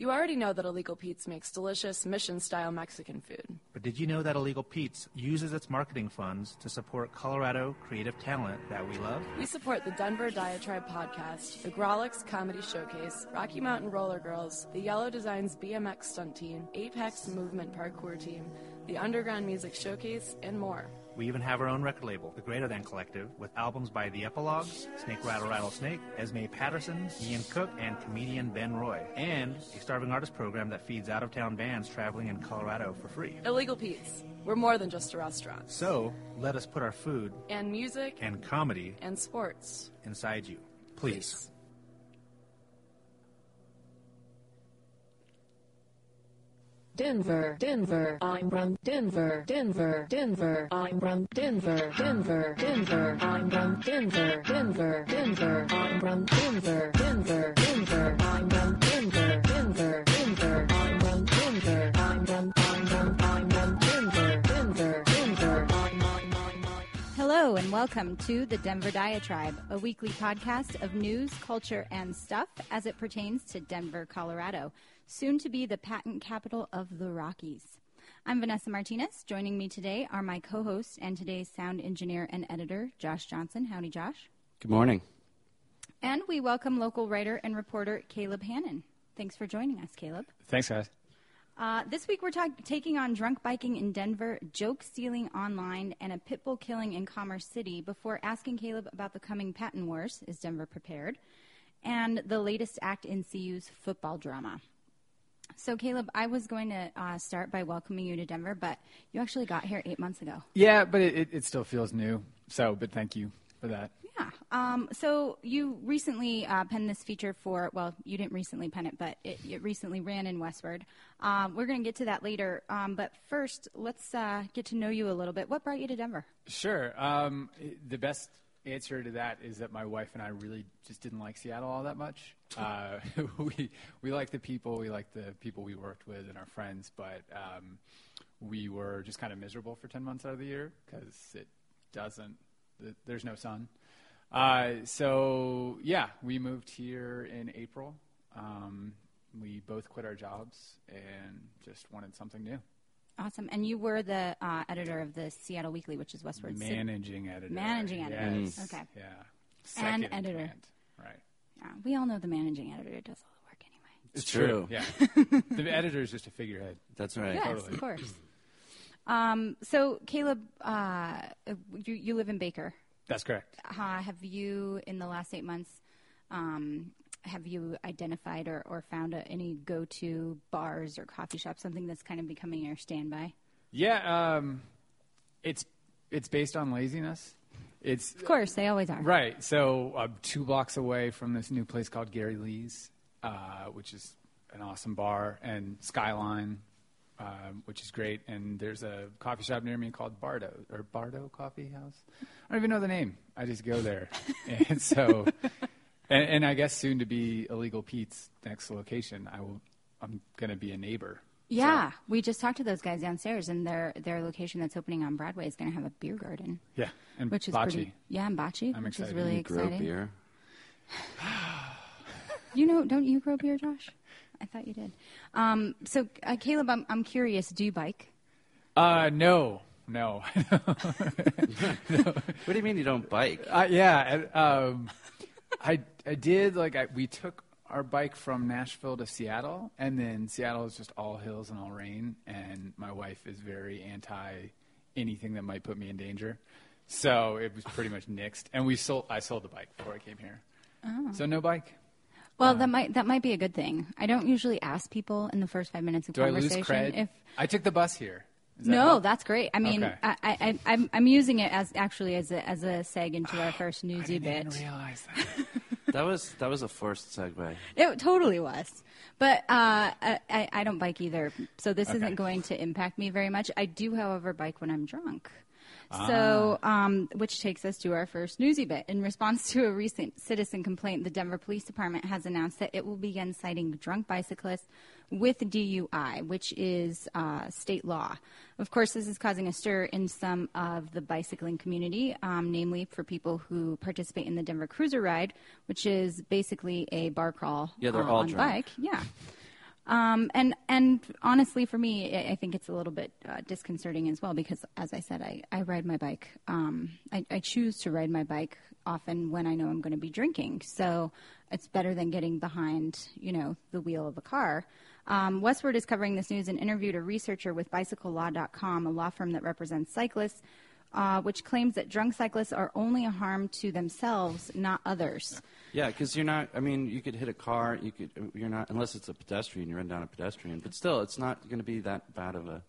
You already know that Illegal Pete's makes delicious mission style Mexican food. But did you know that Illegal Pete's uses its marketing funds to support Colorado creative talent that we love? We support the Denver Diatribe podcast, the Grawlix Comedy Showcase, Rocky Mountain Roller Girls, the Yellow Designs BMX Stunt Team, Apex Movement Parkour Team, the Underground Music Showcase, and more. We even have our own record label, the Greater Than Collective, with albums by The Epilogues, Snake Rattle Rattlesnake, Esme Patterson, Ian Cook, and comedian Ben Roy, and a starving artist program that feeds out of town bands traveling in Colorado for free. Illegal Pete's. We're more than just a restaurant. So, let us put our food And music and comedy and sports. inside you. Please. Denver, Denver, I'm from Denver, Denver, Denver, I'm from Denver, Denver, Denver, I'm from Denver, Denver, Denver, I'm from Denver, Denver, Denver, I'm from Denver, Denver, Denver, I'm from Denver, I'm from, I'm from, Denver. Hello, and welcome to the Denver Diatribe, a weekly podcast of news, culture, and stuff as it pertains to Denver, Colorado, soon to be the patent capital of the Rockies. I'm Vanessa Martinez. Joining me today are my co host and today's sound engineer and editor, Josh Johnson. Howdy, Josh. Good morning. And we welcome local writer and reporter Caleb Hannan. Thanks for joining us, Caleb. Thanks, guys. Uh, this week we're talk- taking on drunk biking in Denver, joke stealing online, and a pit bull killing in Commerce City before asking Caleb about the coming patent wars. Is Denver prepared? And the latest act in CU's football drama. So, Caleb, I was going to uh, start by welcoming you to Denver, but you actually got here eight months ago. Yeah, but it, it, it still feels new. So, but thank you for that. Yeah. Um, so you recently uh, penned this feature for, well, you didn't recently pen it, but it, it recently ran in Westword. Um, we're going to get to that later. Um, but first, let's uh, get to know you a little bit. What brought you to Denver? Sure. Um, the best answer to that is that my wife and I really just didn't like Seattle all that much. Uh, we we like the people, we like the people we worked with and our friends, but um, we were just kind of miserable for ten months out of the year because it doesn't. There's no sun. Uh, so yeah, we moved here in April. Um, we both quit our jobs and just wanted something new. Awesome. And you were the uh, editor of the Seattle Weekly, which is Westword. Ci- Managing editor. Managing editor. Yes. Okay. Yeah. And Second in editor. command. Right. Yeah, we all know the managing editor does all the work anyway. It's true. Yeah. the editor is just a figurehead. That's right. Yes, Totally. of course. Um, so, Caleb, uh, you, you live in Baker. That's correct. uh, have you in the last eight months um, have you identified or, or found a, any go-to bars or coffee shops something that's kind of becoming your standby Yeah. Um, it's it's based on laziness. It's of course they always are right. So I'm two blocks away from this new place called Gary Lee's, uh, which is an awesome bar, and Skyline, um, which is great. And there's a coffee shop near me called Bardo or Bardo Coffee House. I don't even know the name. I just go there, and so, and, and I guess soon to be Illegal Pete's next location. I will. I'm going to be a neighbor. yeah we just talked to those guys downstairs and their their location that's opening on broadway is going to have a beer garden Yeah, and which is bocce. pretty yeah and bocce I'm which is really You grow exciting beer. you know don't you grow beer josh i thought you did um, so uh, caleb I'm, I'm curious do you bike Uh, no, no. What do you mean you don't bike? uh, yeah, um, I I did like I, we took our bike from Nashville to Seattle, and then Seattle is just all hills and all rain, and my wife is very anti anything that might put me in danger, so it was pretty much nixed. And we sold I sold the bike before I came here, Oh. so no bike. well that um, might that might be a good thing i don't usually ask people in the first five minutes of Do I lose conversation cred? if I took the bus here. Does that No, help? that's great. I mean, Okay. I, I, I'm, I'm using it as actually as a, as a seg into our first newsy I newsy didn't bit. even realize that. That was that was a forced segue. It totally was. But uh, I, I I don't bike either, so this Okay. isn't going to impact me very much. I do, however, bike when I'm drunk. So, um, which takes us to our first newsy bit. In response to a recent citizen complaint, the Denver Police Department has announced that it will begin citing drunk bicyclists with DUI, which is uh, state law. Of course, this is causing a stir in some of the bicycling community, um, namely for people who participate in the Denver Cruiser Ride, which is basically a bar crawl Yeah, they're uh, all on drunk. bike. Yeah. Um, and and honestly, for me, I I think it's a little bit uh, disconcerting as well because, as I said, I, I ride my bike. Um, I, I choose to ride my bike often when I know I'm going to be drinking. So it's better than getting behind, you know, the wheel of a car. Um, Westword is covering this news and interviewed a researcher with BicycleLaw.com, a law firm that represents cyclists, uh, which claims that drunk cyclists are only a harm to themselves, not others. Yeah, because you're not. I mean, you could hit a car. You could. You're not unless it's a pedestrian. You run down a pedestrian, but still, it's not going to be that bad of a,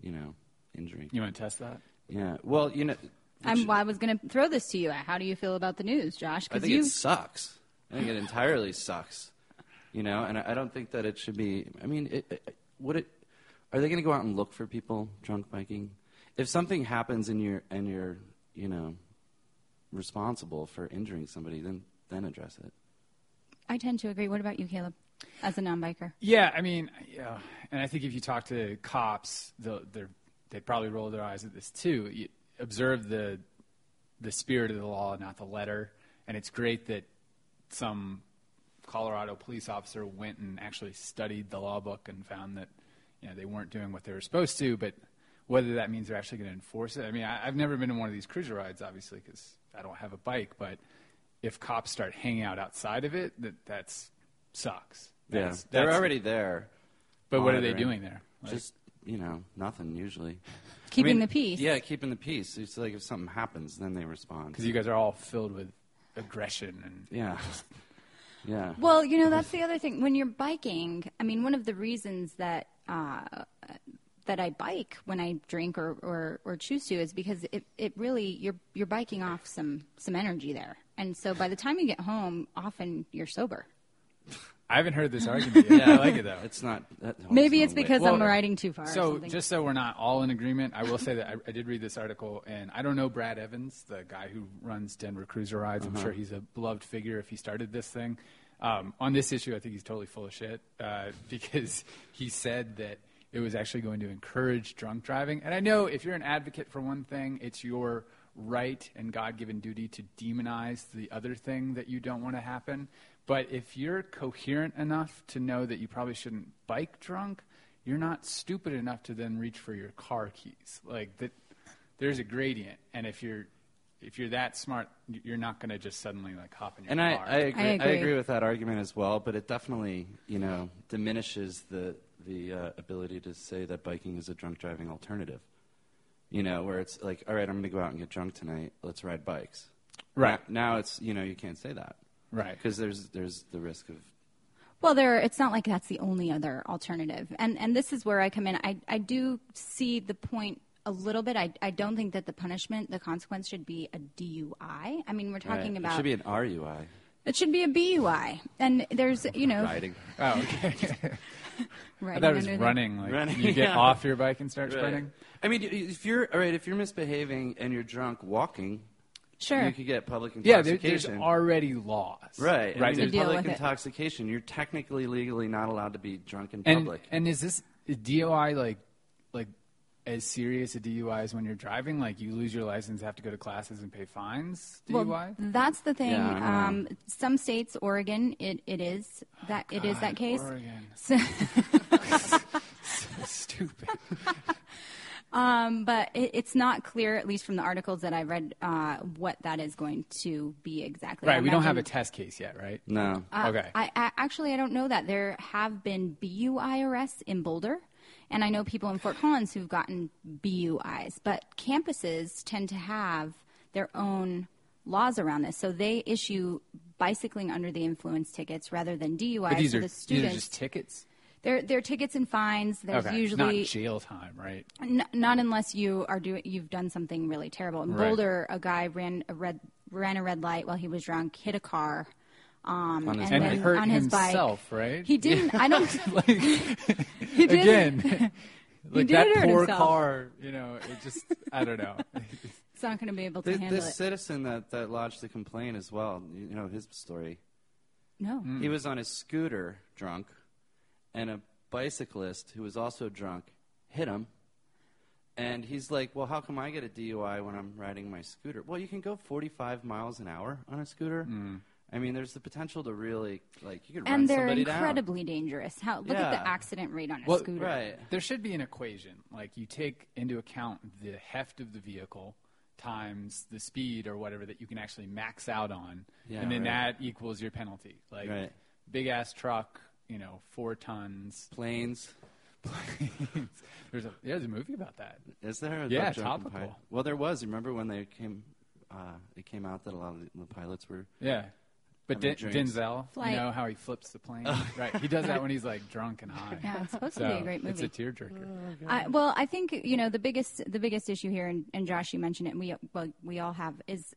you know, injury. You want to test that? Yeah. Well, you know. I'm, well, I was going to throw this to you. How do you feel about the news, Josh? I think you it sucks. I think it entirely sucks. You know, and I, I don't think that it should be. I mean, it, it, would it? Are they going to go out and look for people drunk biking? If something happens and you're and you're you know responsible for injuring somebody, then then address it. I tend to agree. What about you, Caleb, as a non-biker? Yeah, I mean, yeah, and I think if you talk to cops, they'll, they're, they'd probably roll their eyes at this too. You observe the the spirit of the law, not the letter, and it's great that some Colorado police officer went and actually studied the law book and found that you know they weren't doing what they were supposed to, but whether that means they're actually going to enforce it. I mean, I, I've never been in one of these cruiser rides, obviously, because I don't have a bike. But if cops start hanging out outside of it, that that's sucks. Yeah, That's- they're already there. But what are they doing there? Like- Just you know, nothing usually. Keeping I mean, the peace. Yeah, keeping the peace. It's like if something happens, then they respond. because you guys are all filled with aggression and yeah, yeah. Well, you know that's the other thing. When you're biking, I mean, one of the reasons that uh, that I bike when I drink or, or, or choose to is because it, it really you're you're biking off some some energy there, and so by the time you get home, often you're sober. I haven't heard this argument yet. yeah, I like it though. It's not. That holds Maybe no it's because Well, I'm riding too far. or So, something. just so we're not all in agreement, I will say that I, I did read this article, and I don't know Brad Evans, the guy who runs Denver Cruiser Rides. I'm sure he's a beloved figure if he started this thing. Um, on this issue, I think he's totally full of shit uh, because he said that it was actually going to encourage drunk driving. And I know if you're an advocate for one thing, it's your right and God given duty to demonize the other thing that you don't want to happen. But if you're coherent enough to know that you probably shouldn't bike drunk, you're not stupid enough to then reach for your car keys. Like that, there's a gradient, and if you're if you're that smart, you're not going to just suddenly like hop in your And I, car. I, agree, I, agree. agree with that argument as well, but it definitely, you know, diminishes the the uh, ability to say that biking is a drunk driving alternative. You know, where it's like, all right, I'm going to go out and get drunk tonight. Let's ride bikes. Right. Now, now it's, you know, you can't say that right. because there's there's the risk of Well, there. It's not like that's the only other alternative, and and this is where I come in. I I do see the point a little bit. I I don't think that the punishment, the consequence, should be a DUI. I mean, we're talking right. about it should be an RUI it should be a BUI, and there's you know riding. Oh, okay. I riding thought was under the- running. Like Running, you get yeah. off your bike and start Right. sprinting. I mean, if you're all right, if you're misbehaving and you're drunk walking, Sure. you could get public Yeah, there, there's intoxication. already laws. Right. Right. And To in deal public with it. intoxication, you're technically legally not allowed to be drunk in And public. and is this is DUI like like as serious a DUI as when you're driving? Like you lose your license, have to go to classes and pay fines. DUI. Well, that's the thing. Yeah, I know. um, some states, Oregon, it, it is that it is that case. Oregon. So, Stupid. um, but it, it's not clear, at least from the articles that I read, uh, what that is going to be exactly. Right. We don't have a test case yet, right? no. Uh, Okay. I, I actually I don't know that there have been BUI arrests in Boulder, and I know people in Fort Collins who've gotten BUIs. But campuses tend to have their own laws around this, so they issue bicycling under the influence tickets rather than DUIs. But these are the these are students, just tickets. They're they're tickets and fines. There's okay. usually not jail time, right? N- not unless you are doing you've done something really terrible. In Right. Boulder, a guy ran a red ran a red light while he was drunk, hit a car, um, On his and bike. then hurt on his himself, bike. right? He didn't. I don't. like he did. again, like did that poor himself. car. You know, it just I don't know. It's not going to be able to This, handle this it. citizen that, that lodged the complaint as well, you know his story. No. Hmm. He was on his scooter drunk, and a bicyclist who was also drunk hit him. And he's like, Well, how come I get a DUI when I'm riding my scooter? Well, you can go 45 miles an hour on a scooter. Hmm. I mean, there's the potential to really like you could run and they're somebody incredibly dangerous. How look at the accident rate on a Well, scooter. Right. There should be an equation. Like you take into account the heft of the vehicle times the speed or whatever that you can actually max out on, Yeah, and then right. that equals your penalty. Like Right. big ass truck, you know, four tons. Planes. there's a there's a movie about that. Is there? a Yeah, topical. Pilot? Well, there was. Remember when they came? Uh, it came out that a lot of the pilots were. Yeah. But Having Den- Denzel, Flight. you know how he flips the plane, right? He does that when he's like drunk and high. Yeah, it's supposed so to be a great movie. It's a tearjerker. I, well, I think you know the biggest the biggest issue here, and, and Josh, you mentioned it. And we well, we all have is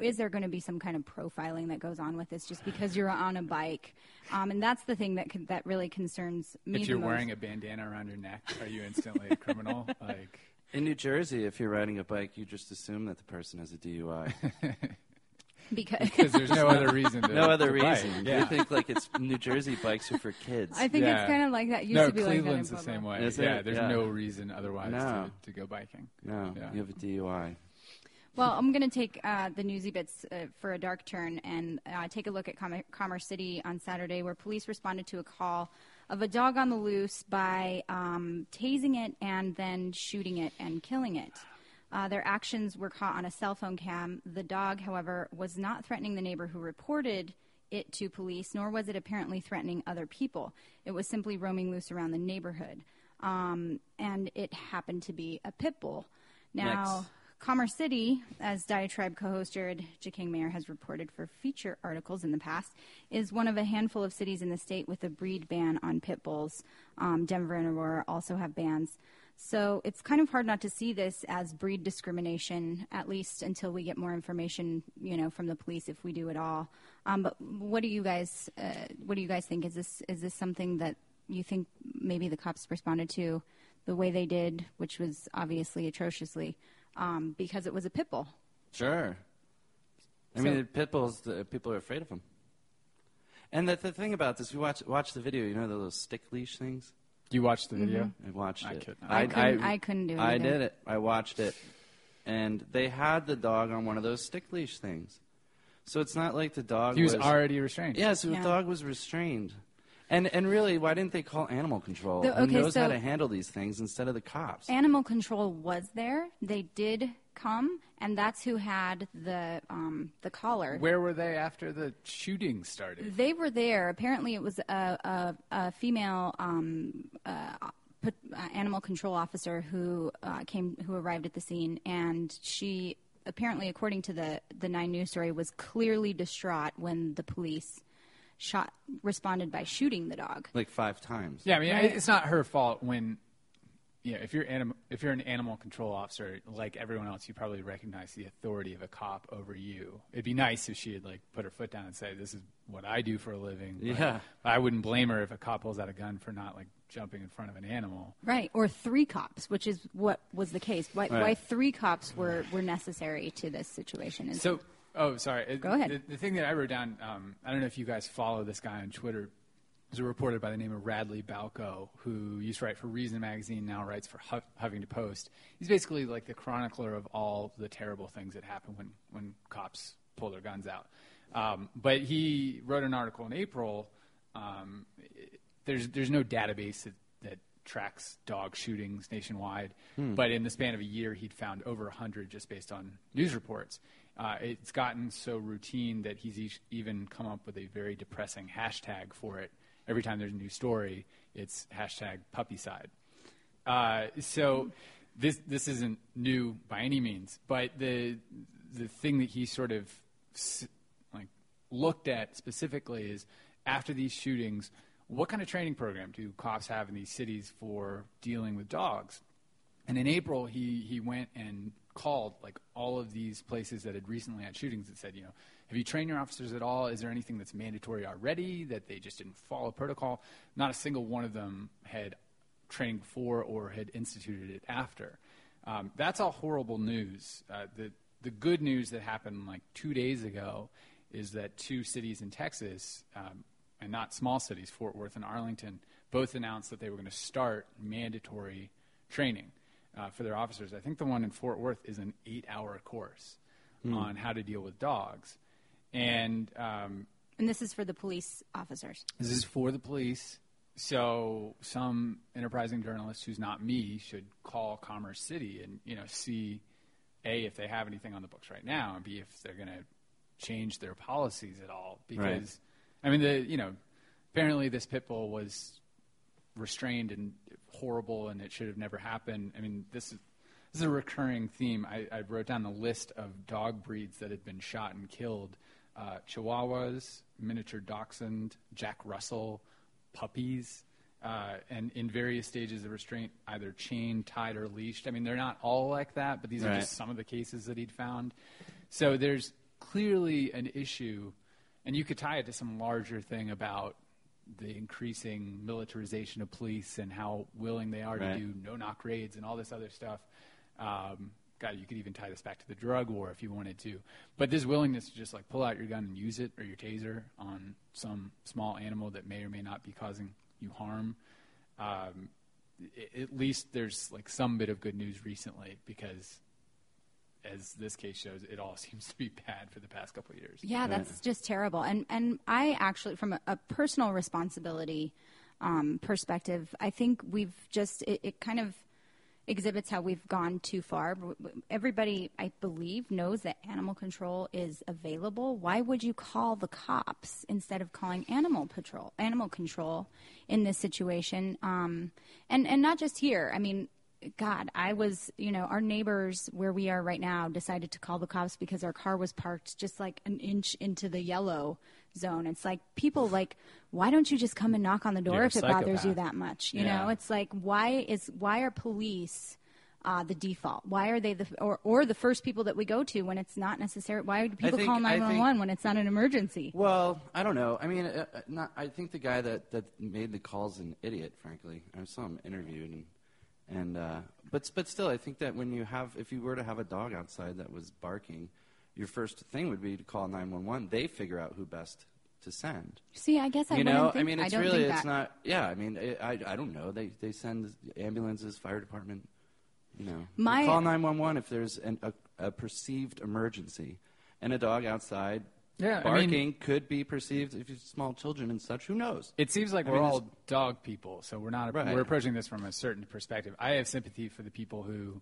is there going to be some kind of profiling that goes on with this just because you're on a bike, um, and that's the thing that con- that really concerns me. if you're most. wearing a bandana around your neck, are you instantly a criminal? Like, In New Jersey, if you're riding a bike, you just assume that the person has a DUI. because because there's no other reason. To, no other to bike. reason. Yeah. You think like it's New Jersey bikes are for kids. I think Yeah. it's kind of like that. Used no, to be Cleveland's like that the same way. Is yeah, it? there's Yeah. no reason otherwise No. to, to go biking. no, Yeah. you have a DUI. Well, I'm going to take uh, the newsy bits uh, for a dark turn and uh, take a look at Com- Commerce City on Saturday, where police responded to a call of a dog on the loose by um, tasing it and then shooting it and killing it. Uh, their actions were caught on a cell phone cam. The dog, however, was not threatening the neighbor who reported it to police, nor was it apparently threatening other people. It was simply roaming loose around the neighborhood. Um, and it happened to be a pit bull. Now, Next. Commerce City, as Diatribe co-host Jared Jacang Maher has reported for feature articles in the past, is one of a handful of cities in the state with a breed ban on pit bulls. Um, Denver and Aurora also have bans. So it's kind of hard not to see this as breed discrimination, at least until we get more information, you know, from the police, if we do at all. Um, but what do you guys, uh, what do you guys think? Is this is this something that you think maybe the cops responded to the way they did, which was obviously atrociously, um, because it was a pit bull? Sure. I So- mean, the pit bulls. The, people are afraid of them. And the, the thing about this, we watch watch the video. You know those stick leash things. You watched the video? Mm-hmm. I watched I it. couldn't. I couldn't- I couldn't do it I either. did it. I watched it, and they had the dog on one of those stick leash things. So it's not like the dog He was already restrained. Yeah, so Yeah. the dog was restrained. And and really, why didn't they call animal control? The- Who okay, knows how to handle these things instead of the cops? Animal control was there. They did come, and that's who had the um, the collar. Where were they after the shooting started? They were there. Apparently, it was a, a, a female um, uh, put, uh, animal control officer who uh, came, who arrived at the scene, and she apparently, according to the the Nine News story, was clearly distraught when the police shot responded by shooting the dog. like five times. Yeah, I mean, Right. it's not her fault when, you know, if you're anim- if you're an animal control officer, like everyone else, you probably recognize the authority of a cop over you. It'd be nice if she had like put her foot down and say, "This is what I do for a living." But Yeah. I wouldn't blame her if a cop pulls out a gun for not like jumping in front of an animal. Right, or three cops, which is what was the case. Why, Right. why three cops were, were necessary to this situation? Is So, oh, sorry. Go ahead. The, the thing that I wrote down, um, I don't know if you guys follow this guy on Twitter. There's a reporter by the name of Radley Balko who used to write for Reason Magazine, now writes for Huff, Huffington Post. He's basically like the chronicler of all the terrible things that happen when, when cops pull their guns out. Um, but he wrote an article in April. Um, it- there's there's no database that, that tracks dog shootings nationwide, but in the span of a year, he'd found over 100 just based on news reports. Uh, it's gotten so routine that he's each, even come up with a very depressing hashtag for it. Every time there's a new story, it's hashtag puppycide. Uh, so this this isn't new by any means, but the the thing that he sort of like looked at specifically is after these shootings, what kind of training program do cops have in these cities for dealing with dogs? And in April, he, he went and called like all of these places that had recently had shootings that said, you know, have you trained your officers at all? Is there anything that's mandatory already that they just didn't follow protocol? Not a single one of them had training before or had instituted it after. Um, that's all horrible news. Uh, the the good news that happened like two days ago is that two cities in Texas, um, and not small cities, Fort Worth and Arlington, both announced that they were going to start mandatory training uh, for their officers. I think the one in Fort Worth is an eight-hour course on how to deal with dogs. and um, And this is for the police officers. This is for the police. So some enterprising journalist who's not me should call Commerce City and you know see a if they have anything on the books right now, and b if they're going to change their policies at all. Because Right. I mean, the you know apparently this pit bull was restrained and horrible, and it should have never happened. I mean, this is this is a recurring theme. I, I wrote down the list of dog breeds that had been shot and killed: uh, Chihuahuas, miniature Dachshund, Jack Russell, puppies, uh, and in various stages of restraint, either chained, tied, or leashed. I mean, they're not all like that, but these are just some of the cases that he'd found. So there's clearly an issue, and you could tie it to some larger thing about the increasing militarization of police and how willing they are Right. to do no-knock raids and all this other stuff. Um, God, you could even tie this back to the drug war if you wanted to. But this willingness to just like pull out your gun and use it or your taser on some small animal that may or may not be causing you harm. Um, at least there's like some bit of good news recently because, as this case shows, it all seems to be bad for the past couple of years. Yeah, that's just terrible. And and I actually, from a, a personal responsibility um, perspective, I think we've just it, it kind of exhibits how we've gone too far. W- w- Everybody, I believe, knows that animal control is available. Why would you call the cops instead of calling animal patrol, animal control, in this situation? Um, and and not just here. I mean, God, I was, you know, our neighbors where we are right now decided to call the cops because our car was parked just like an inch into the yellow zone. It's like people like, why don't you just come and knock on the door You're if it bothers you that much? You Yeah. know, it's like why is why are police uh, the default? Why are they the or or the first people that we go to when it's not necessary? Why do people think- call nine one one when it's not an emergency? Well, I don't know. I mean, uh, uh, not, I think the guy that, that made the call's an idiot. Frankly, I saw him interviewed, and and uh, but but still, I think that when you have, if you were to have a dog outside that was barking, your first thing would be to call nine one one. They figure out who best to send. See, I guess I you know, think, I mean, it's don't really, it's not. Yeah, I mean, it, I I don't know. They they send ambulances, fire department. You know, You My- call nine one one if there's an, a, a perceived emergency, and a dog outside. Yeah, I mean- barking could be perceived if it's small children and such. Who knows? It seems like I we're mean, all dog people, so we're not. Right. We're approaching this from a certain perspective. I have sympathy for the people who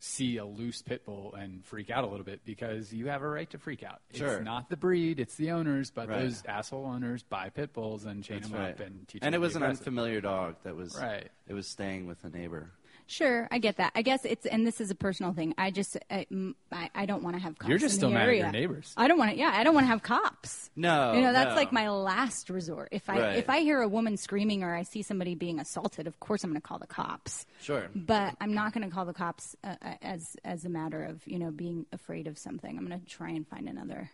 see a loose pit bull and freak out a little bit because you have a right to freak out. Sure. It's not the breed; it's the owners. But Right. those asshole owners buy pit bulls and chain That's them right. up and teach. and them it was an aggressive. unfamiliar dog that was Right. It was staying with a neighbor. Sure, I get that. I guess it's and this is a personal thing. I just I, mm, I, I don't want to have cops. You're just in still the mad at your neighbors. I don't want to. Yeah, I don't want to have cops. No, you know that's no. like my last resort. If I Right. if I hear a woman screaming or I see somebody being assaulted, of course I'm going to call the cops. Sure. But I'm not going to call the cops uh, uh, as as a matter of you know being afraid of something. I'm going to try and find another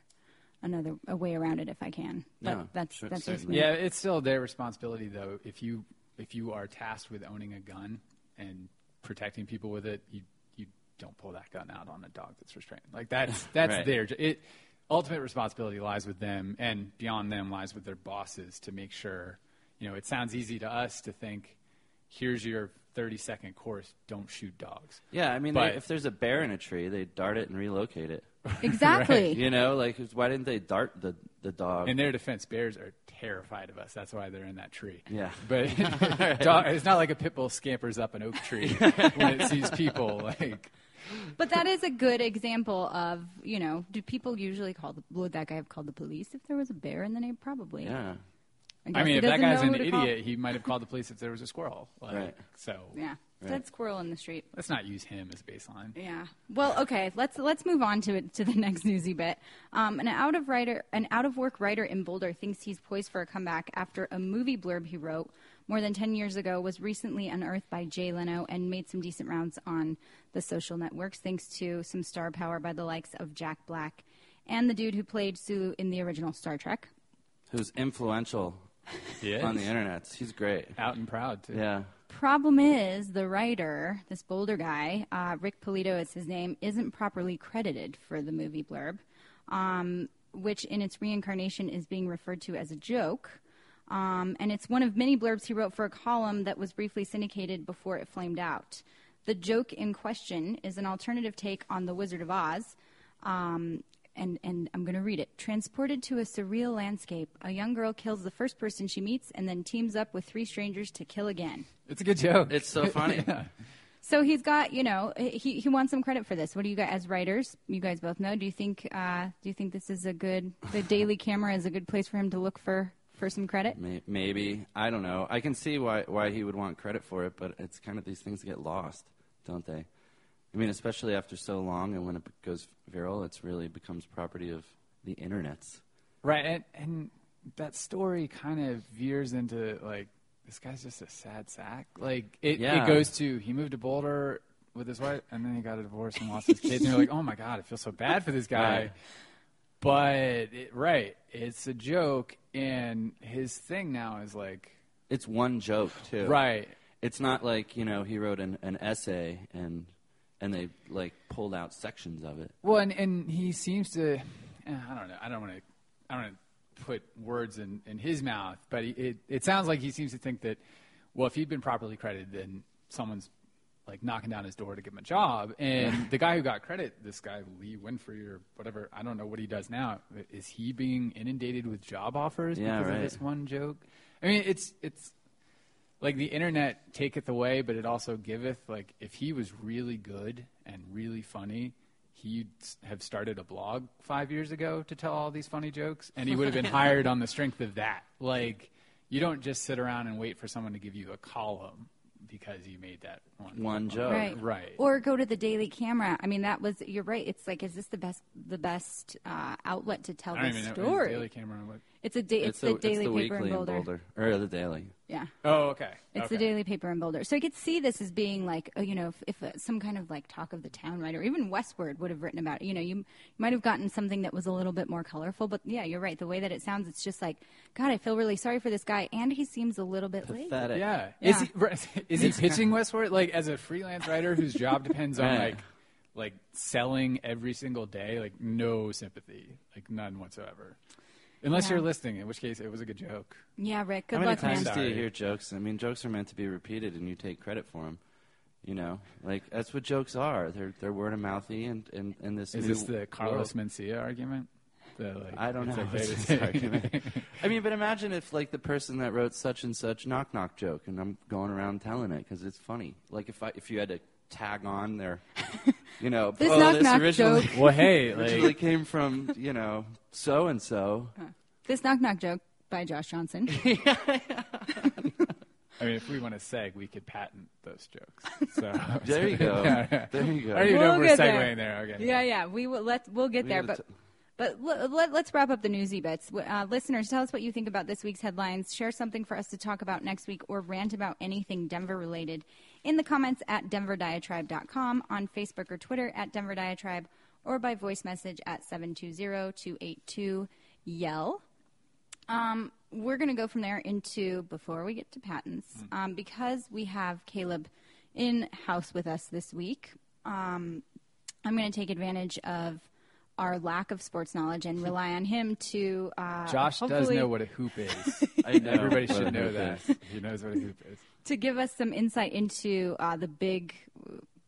another a way around it if I can. But No, that's sure, that's just me. Yeah, it's still their responsibility though. If you if you are tasked with owning a gun and protecting people with it, you you don't pull that gun out on a dog that's restrained. Like that's that's Right. their it ultimate responsibility lies with them and beyond them lies with their bosses to make sure, you know, it sounds easy to us to think here's your 30 second course, don't shoot dogs. Yeah, I mean, But- they, if there's a bear in a tree, they dart it and relocate it. Exactly. You know, like why didn't they dart the the dog? In their defense, bears are terrified of us. That's why they're in that tree. Yeah. But dog, it's not like a pit bull scampers up an oak tree when it sees people. Like, But that is a good example of, you know, do people usually call the, would that guy have called the police if there was a bear in the name? Probably. yeah. guess I mean, if that guy's an who to call. idiot, he might have called the police if there was a squirrel. Like, Right. So Yeah. Dead squirrel in the street. let's not use him as baseline. Yeah. Well, okay. Let's let's move on to it to the next newsy bit. Um, an out of writer, an out of work writer in Boulder thinks he's poised for a comeback after a movie blurb he wrote more than ten years ago was recently unearthed by Jay Leno and made some decent rounds on the social networks thanks to some star power by the likes of Jack Black and the dude who played Sulu in the original Star Trek. Who's influential Yeah. on the internet? He's great. Out and proud, too. Yeah. Problem is, the writer, this Boulder guy, uh, Rick Polito is his name, isn't properly credited for the movie blurb, um, which in its reincarnation is being referred to as a joke. Um, and it's one of many blurbs he wrote for a column that was briefly syndicated before it flamed out. The joke in question is an alternative take on The Wizard of Oz, um, and, and I'm going to read it. Transported to a surreal landscape, a young girl kills the first person she meets and then teams up with three strangers to kill again. It's a good joke. It's so funny. yeah. So he's got, you know, he, he wants some credit for this. What do you guys, as writers, you guys both know? Do you think uh, do you think this is a good the Daily Camera is a good place for him to look for for some credit? Maybe I don't know. I can see why why he would want credit for it, but it's kind of these things get lost, don't they? I mean, especially after so long, and when it goes viral, it's really becomes property of the internets. Right, and and that story kind of veers into like this guy's just a sad sack. Like it, Yeah. it goes to he moved to Boulder with his wife, and then he got a divorce and lost his kids. And you're like, oh my god, I feel so bad for this guy. Right. But it, right, it's a joke, and his thing now is like, It's one joke too. right, It's not like you know he wrote an, an essay and and they like pulled out sections of it. Well, and, and he seems to, eh, I don't know, I don't want to, I don't want to put words in, in his mouth, but he, it, it sounds like he seems to think that, well, if he'd been properly credited, then someone's like knocking down his door to give him a job. And the guy who got credit, this guy Lee Winfrey or whatever, I don't know what he does now. Is he being inundated with job offers Yeah, because right. of this one joke? I mean, it's it's like the internet taketh away, but it also giveth. Like if he was really good and really funny, he'd have started a blog five years ago to tell all these funny jokes, and he would have been hired on the strength of that. Like you don't just sit around and wait for someone to give you a column because you made that one One joke. Right. Right. Or go to the Daily Camera. I mean, that was you're right. It's like, is this the best the best uh, outlet to tell I don't this even know story? Daily Camera. What? It's a da- it's, the a- Daily the Paper weekly in Boulder. or the daily. Yeah. Oh, okay. It's okay. the Daily Paper in Boulder. So I could see this as being like, uh, you know, if, if uh, some kind of like talk of the town writer, even Westword would have written about it. You know, you, you might have gotten something that was a little bit more colorful. But yeah, you're right. The way that it sounds, it's just like, God, I feel really sorry for this guy, and he seems a little bit lazy. Pathetic. Yeah. Yeah. Is he is he pitching Westword like as a freelance writer whose job depends on like like selling every single day? Like no sympathy, like none whatsoever. Unless Yeah. you're listening, in which case it was a good joke. Yeah, Rick. Good How many luck, man. times do you hear jokes? I mean, jokes are meant to be repeated, and you take credit for them. You know, like that's what jokes are. They're they're word of mouthy, and and and this Is this the Carlos world. Mencia argument? The, like, I don't it's know. okay this argument. I mean, but imagine if like the person that wrote such and such knock knock joke, and I'm going around telling it because it's funny. Like if I if you had to tag on their, you know, This oh, knock this knock originally, joke. well, hey, originally came from you know so and so. This knock knock joke by Josh Johnson. I mean, if we want to seg, we could patent those jokes. So There you go. Yeah, yeah. There you go. I don't even know We'll if we're get segueing there. there. Okay. yeah, yeah. We will let we'll get We there, gotta but. But l- let, let's wrap up the newsy bits. Uh, listeners, tell us what you think about this week's headlines. Share something for us to talk about next week or rant about anything Denver related in the comments at denverdiatribe.com, on Facebook or Twitter at Denver Diatribe, or by voice message at 720-282-YELL. Um, we're going to go from there into, before we get to patents, um, because we have Caleb in house with us this week, um, I'm going to take advantage of our lack of sports knowledge and rely on him to. Uh, Josh does hopefully- know what a hoop is. I know Everybody what a should know hoop that. is. He knows what a hoop is. To give us some insight into uh, the big,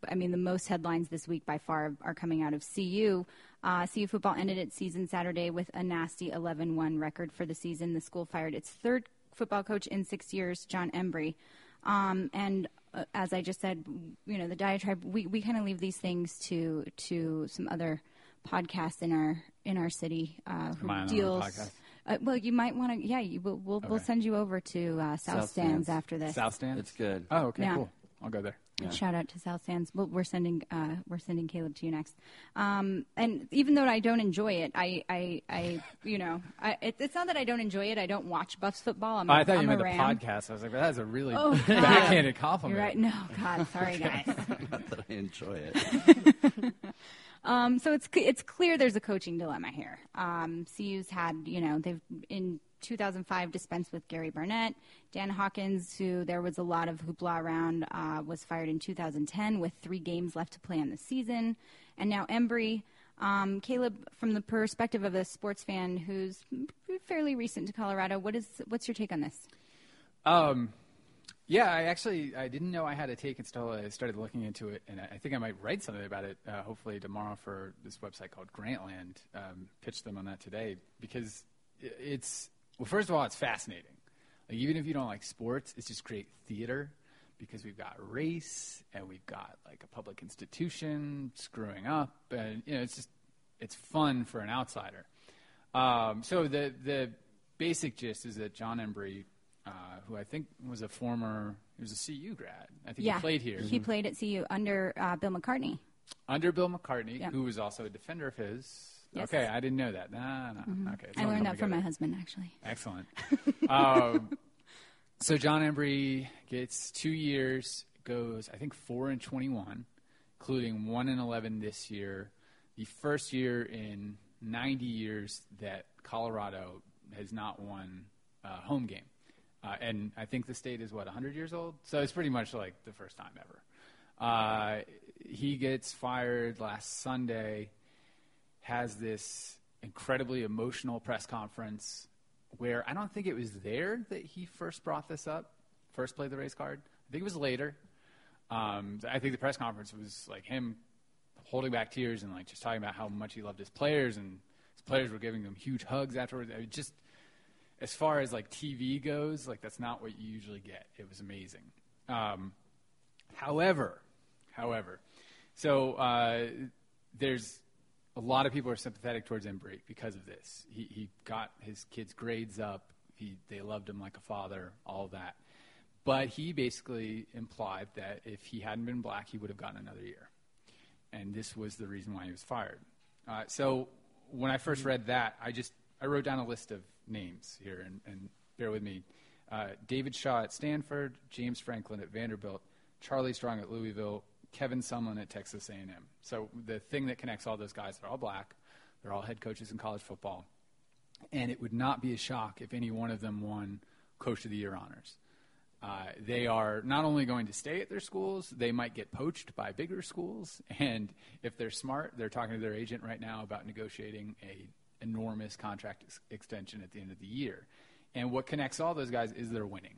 I mean, the most headlines this week by far are coming out of CU. Uh, CU football ended its season Saturday with a nasty 11 1 record for the season. The school fired its third football coach in six years, Jon Embree. Um, and uh, as I just said, you know, the diatribe, we, we kind of leave these things to to some other podcasts in our in our city uh, who I deals. Another podcast? Uh, well, you might want to. Yeah, you, we'll we'll, we'll send you over to uh, South, South Stands Stands. after this. South Stands, It's good. Oh, okay, Yeah. cool. I'll go there. Yeah. Shout out to South Stands. Well, we're sending uh, we're sending Caleb to you next. Um, and even though I don't enjoy it, I I, I you know I, it, it's not that I don't enjoy it. I don't watch Buffs football. I'm, Oh, a- I thought I'm you a meant the podcast. I was like, well, that's a really Oh, God. backhanded compliment. You're right. No, God, sorry guys. Not that I enjoy it. Um, so it's it's clear there's a coaching dilemma here. Um, CU's had you know they've in 2005 dispensed with Gary Barnett, Dan Hawkins, who there was a lot of hoopla around, uh, was fired in 2010 with three games left to play in the season, and now Embree. Um, Caleb, from the perspective of a sports fan who's fairly recent to Colorado, what is what's your take on this? Um, Yeah, I actually I didn't know I had a take until I started looking into it, and I think I might write something about it. Uh, hopefully tomorrow for this website called Grantland. Um, pitch them on that today because it's well. First of all, it's fascinating. Like even if you don't like sports, it's just great theater because we've got race and we've got like a public institution screwing up, and you know it's just it's fun for an outsider. Um, so the the basic gist is that Jon Embree, uh, who I think was a former, he was a CU grad. I think yeah, he played here He played at CU under uh, Bill McCartney. under Bill McCartney, Yeah. who was also a defender of his. Yes. Okay, I didn't know that. Nah, nah. Okay, I learned that from my husband, actually. Excellent. um, so Jon Embree gets two years, goes I think four and twenty-one, including one and eleven this year. The first year in ninety years that Colorado has not won a home game, uh, and I think the state is what hundred years old. So it's pretty much like the first time ever. Uh, he gets fired last Sunday has this incredibly emotional press conference where I don't think it was there that he first brought this up, first played the race card. I think it was later. Um, I think the press conference was like him holding back tears and like just talking about how much he loved his players and his players were giving him huge hugs afterwards. I mean, just as far as like TV goes, like that's not what you usually get. It was amazing. Um, however, however, so uh, there's a lot of people are sympathetic towards Embree because of this. He, he got his kids' grades up. He, they loved him like a father, all that. But he basically implied that if he hadn't been black, he would have gotten another year. And this was the reason why he was fired. Uh, so when I first read that, I just I wrote down a list of names here, and, and bear with me. Uh, David Shaw at Stanford, James Franklin at Vanderbilt, Charlie Strong at Louisville, Kevin Sumlin at Texas A&M. So the thing that connects all those guys, they're all black. They're all head coaches in college football. And it would not be a shock if any one of them won Coach of the Year honors. Uh, they are not only going to stay at their schools, they might get poached by bigger schools. And if they're smart, they're talking to their agent right now about negotiating a enormous contract ex- extension at the end of the year. And what connects all those guys is they're winning.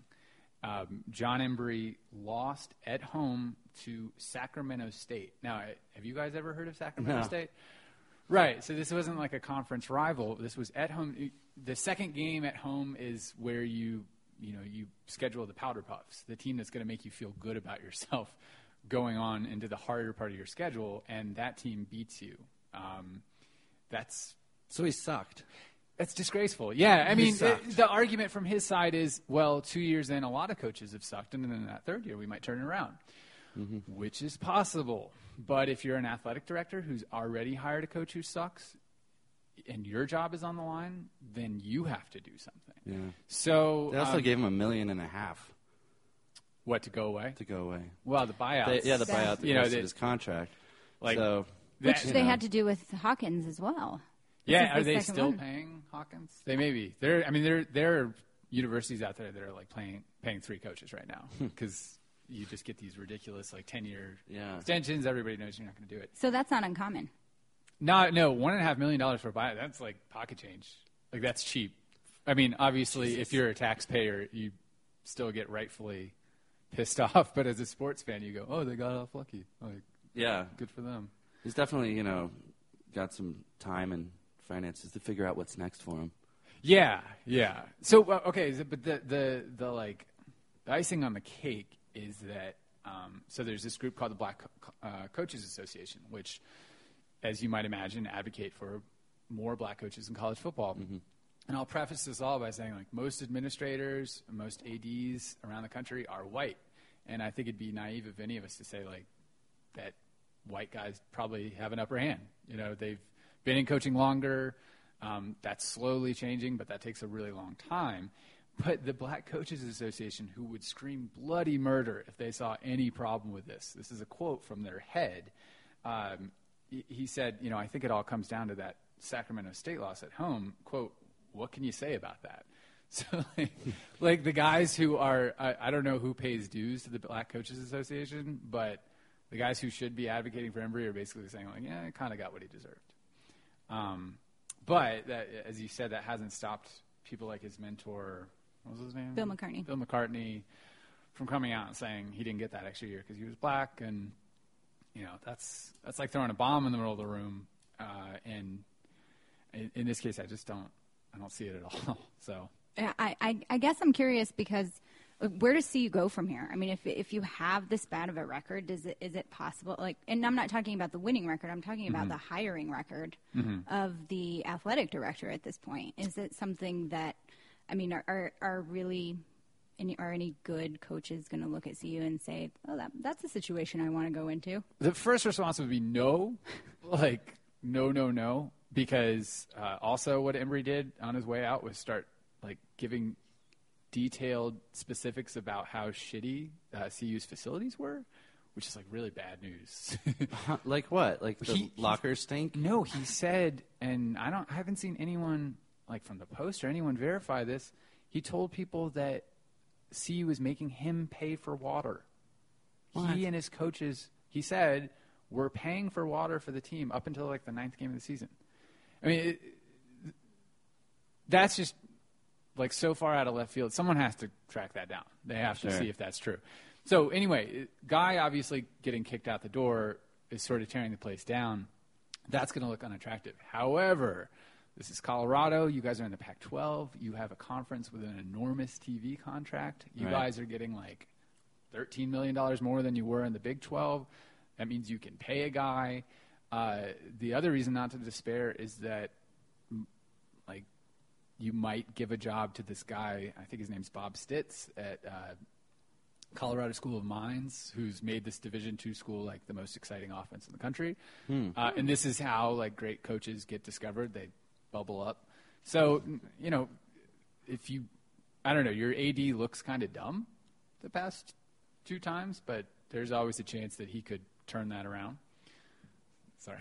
Um, Jon Embree lost at home to Sacramento State. Now, have you guys ever heard of Sacramento No. State? Right. So this wasn't like a conference rival. This was at home. The second game at home is where you, you know, you schedule the powder puffs, the team that's going to make you feel good about yourself going on into the harder part of your schedule, and that team beats you. Um, that's So he sucked. that's disgraceful. Yeah, I mean, it- the argument from his side is, well, two years in, a lot of coaches have sucked, and then in that third year, we might turn it around, which is possible. But if you're an athletic director who's already hired a coach who sucks, and your job is on the line, then you have to do something. Yeah. So, They also um, gave him a million and a half what to go away? to go away. Well, the buyouts. They, yeah, the buyout, You know, the- his contract. like so Which that- they had to do with Hawkins as well. This Yeah, are the they still one. paying Hawkins? They may be. There, I mean, there there are universities out there that are like paying paying three coaches right now hmm. because you just get these ridiculous like ten year Yeah. extensions. Everybody knows you're not going to do it. So that's not uncommon. No, no, one and a half million dollars for a buyout. That's like pocket change. Like that's cheap. I mean, obviously, if you're a taxpayer, you still get rightfully pissed off. But as a sports fan, you go, "Oh, they got off lucky. Like, yeah, good for them." he's definitely you know got some time and finances to figure out what's next for him. Yeah, yeah. So uh, okay, but the the the like the icing on the cake is that um, so there's this group called the Black Co- uh, Coaches Association, which, as you might imagine, advocate for more black coaches in college football. And I'll preface this all by saying, like, most administrators, most ads around the country are white, and I think it'd be naive of any of us to say like that white guys probably have an upper hand. You know, they've been in coaching longer. Um, that's slowly changing, but that takes a really long time. But the Black Coaches Association, who would scream bloody murder if they saw any problem with this, this is a quote from their head. Um, he, said, You know, I think it all comes down to that Sacramento State loss at home. Quote, what can you say about that? So, like, like the guys who are, I, I don't know who pays dues to the Black Coaches Association, but the guys who should be advocating for Embree are basically saying, like, yeah, I kind of got what he deserved. Um, but that, as you said, that hasn't stopped people like his mentor, what was his name? Bill McCartney. Bill McCartney from coming out and saying he didn't get that extra year because he was black, and you know that's that's like throwing a bomb in the middle of the room. Uh, and in, in this case, I just don't I don't see it at all. So Yeah, I, I, I guess I'm curious because where does CU go from here? I mean, if if you have this bad of a record, does it is it possible? Like, and I'm not talking about the winning record. I'm talking about the hiring record of the athletic director at this point. Is it something that, I mean, are are, are really any, are any good coaches going to look at CU and say, "Oh, that that's a situation I want to go into"? the first response would be no, like no, no, no, because uh, also what Embree did on his way out was start like giving detailed specifics about how shitty uh, CU's facilities were, which is like really bad news. Like what? Like the He- lockers stink? no, he said, and I don't, I haven't seen anyone like from the Post or anyone verify this. He told people that CU was making him pay for water. What? He and his coaches, he said, were paying for water for the team up until like the ninth game of the season. I mean, it, that's just like so far out of left field. Someone has to track that down. They have to see if that's true. So anyway, guy obviously getting kicked out the door is sort of tearing the place down. That's going to look unattractive. However, this is Colorado. You guys are in the Pac-12. You have a conference with an enormous TV contract. You Right. guys are getting like $13 million more than you were in the Big 12. That means you can pay a guy. Uh, the other reason not to despair is that, you might give a job to this guy. I think his name's Bob Stitt at uh, Colorado School of Mines, who's made this Division two school like the most exciting offense in the country. Uh, and this is how like great coaches get discovered; they bubble up. So you know, if you, I don't know, your AD looks kind of dumb the past two times, but there's always a chance that he could turn that around. Sorry,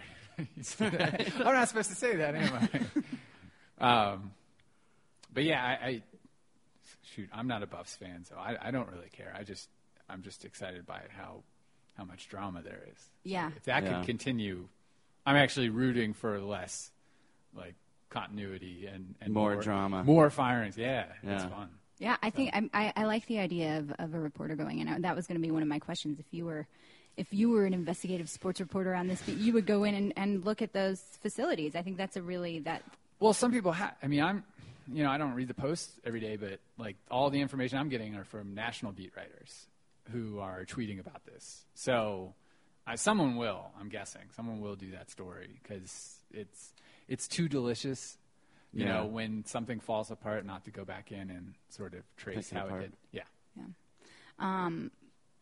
You said that. I'm not supposed to say that, am I? um, but yeah, I, I shoot, I'm not a Buffs fan, so I, I don't really care. I just I'm just excited by how how much drama there is. Yeah. if that Yeah. could continue, I'm actually rooting for less like continuity and, and More drama. more firings. Yeah, it's Yeah. fun. Yeah, I think I, I, I like the idea of, of a reporter going in. That was going to be one of my questions. If you were, if you were an investigative sports reporter on this, you would go in and, and look at those facilities. I think that's a really that. Well, some people have. I mean, I'm, you know, I don't read the posts every day, but like all the information I'm getting are from national beat writers who are tweeting about this. So, I, someone will. I'm guessing someone will do that story because it's it's too delicious. You Yeah. know, when something falls apart, not to go back in and sort of trace Pick it how apart. it did. Yeah.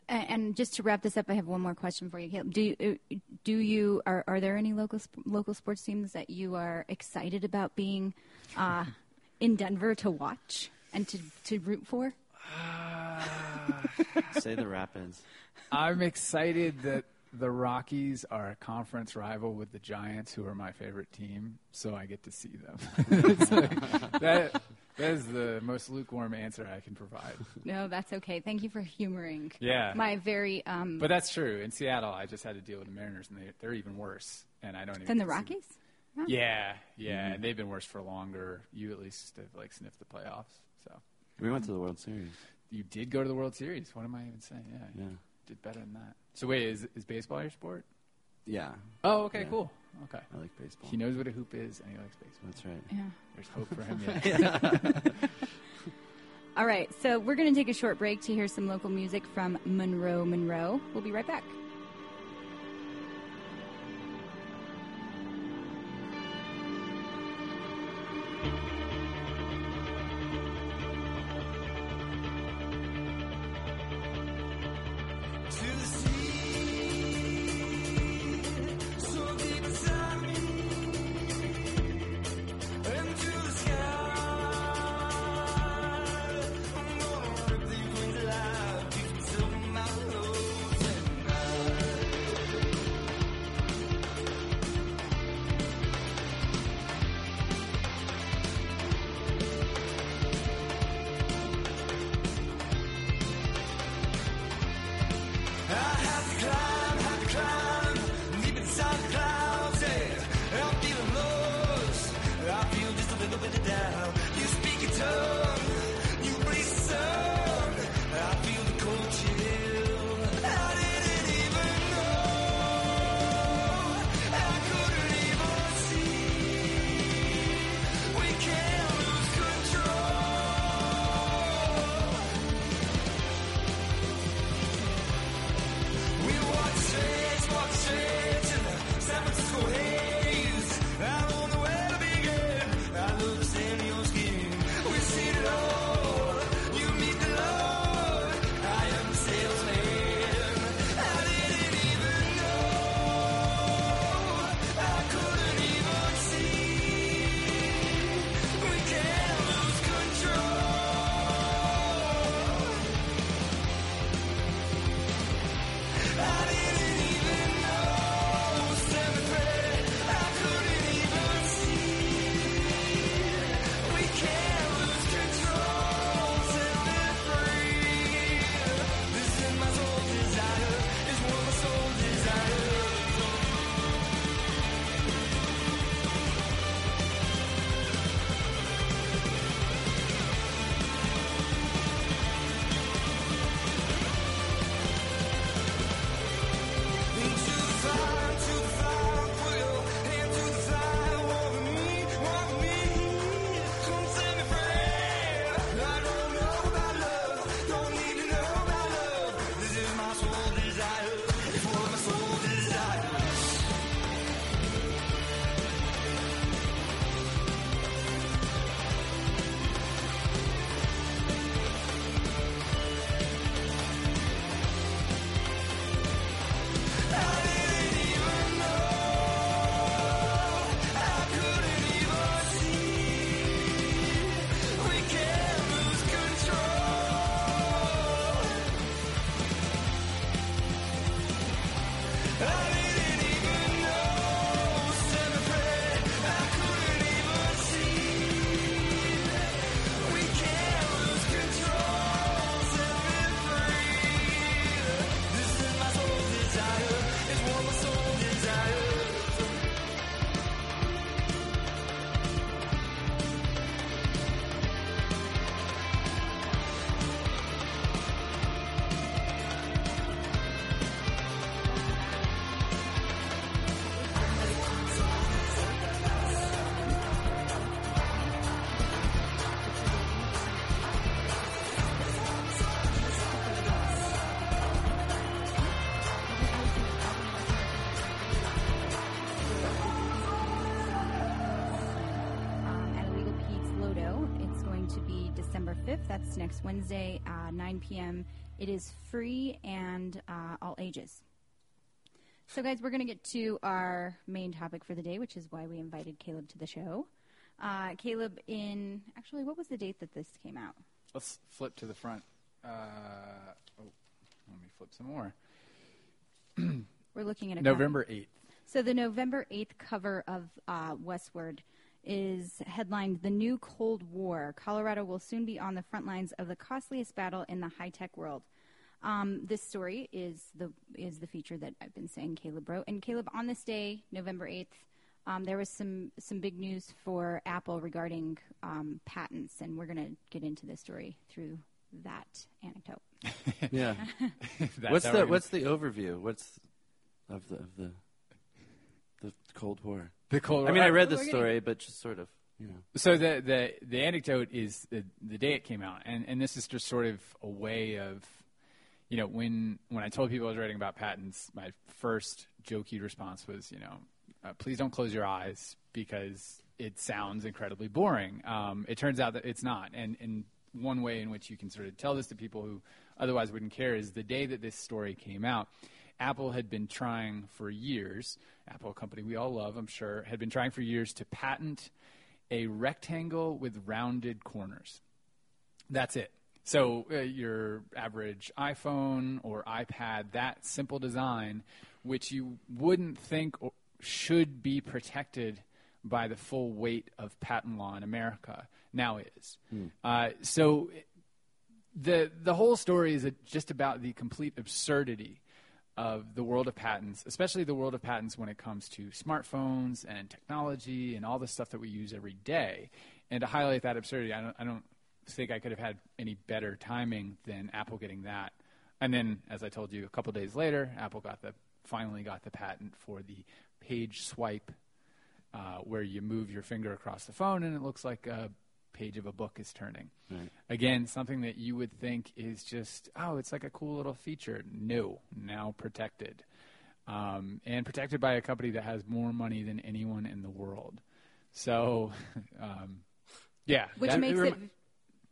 And, and just to wrap this up, I have one more question for you, Caleb. Do you, uh, do you are, are there any local local sports teams that you are excited about being uh, in Denver to watch and to, to root for? Say the Rapids. I'm excited that the Rockies are a conference rival with the Giants, who are my favorite team, so I get to see them. Like- that, that is the most lukewarm answer I can provide. No, that's okay. Thank you for humoring. Yeah. My very um, But that's true. In Seattle, I just had to deal with the Mariners, and they, they're even worse. And I don't even than the get see- Rockies. Yeah, yeah, mm-hmm. and they've been worse for longer. You at least have like sniffed the playoffs. So We went to the World Series. you did go to the World Series. What am I even saying? Yeah, Yeah. did better than that. So wait, is is baseball your sport? Yeah. Oh, okay, Yeah. cool. Okay. I like baseball. He knows what a hoop is, and he likes baseball. That's right. Yeah. There's hope for him yet. All right, so we're going to take a short break to hear some local music from Monroe Monroe. We'll be right back. 5th. That's next Wednesday, uh, 9 p.m. It is free and uh, all ages. So, guys, we're going to get to our main topic for the day, which is why we invited Caleb to the show. Uh, Caleb, in actually, what was the date that this came out? Let's flip to the front. Uh, oh, let me flip some more. We're looking at a November 8th. So the November 8th cover of uh, Westword is headlined The New Cold War. Colorado will soon be on the front lines of the costliest battle in the high tech world. Um, this story is the is the feature that I've been saying Caleb wrote. And Caleb, on this day, November 8th, um, there was some, some big news for Apple regarding um, patents, and we're going to get into this story through that anecdote. Yeah. What's the gonna- What's the overview? What's of the of the the Cold War? The Cold I mean, I read the story, but just sort of, you know. So the the the anecdote is the, the day it came out, and and this is just sort of a way of, you know, when when I told people I was writing about patents, my first jokey response was, you know, uh, please don't close your eyes because it sounds incredibly boring. Um, it turns out that it's not, and and one way in which you can sort of tell this to people who otherwise wouldn't care is the day that this story came out. Apple had been trying for years, Apple a company we all love, I'm sure, had been trying for years to patent a rectangle with rounded corners. That's it. So uh, your average iPhone or iPad, that simple design, which you wouldn't think should be protected by the full weight of patent law in America, now is. Uh, so the the whole story is just about the complete absurdity of the world of patents, especially the world of patents when it comes to smartphones and technology and all the stuff that we use every day. And to highlight that absurdity, I don't, I don't think I could have had any better timing than Apple getting that. And then, as I told you, a couple days later, Apple got the finally got the patent for the page swipe, uh, where you move your finger across the phone and it looks like a page of a book is turning. Right. Again, something that you would think is just, oh, it's like a cool little feature. No, now protected. Um, and protected by a company that has more money than anyone in the world. So, um, yeah. Which that- makes rem-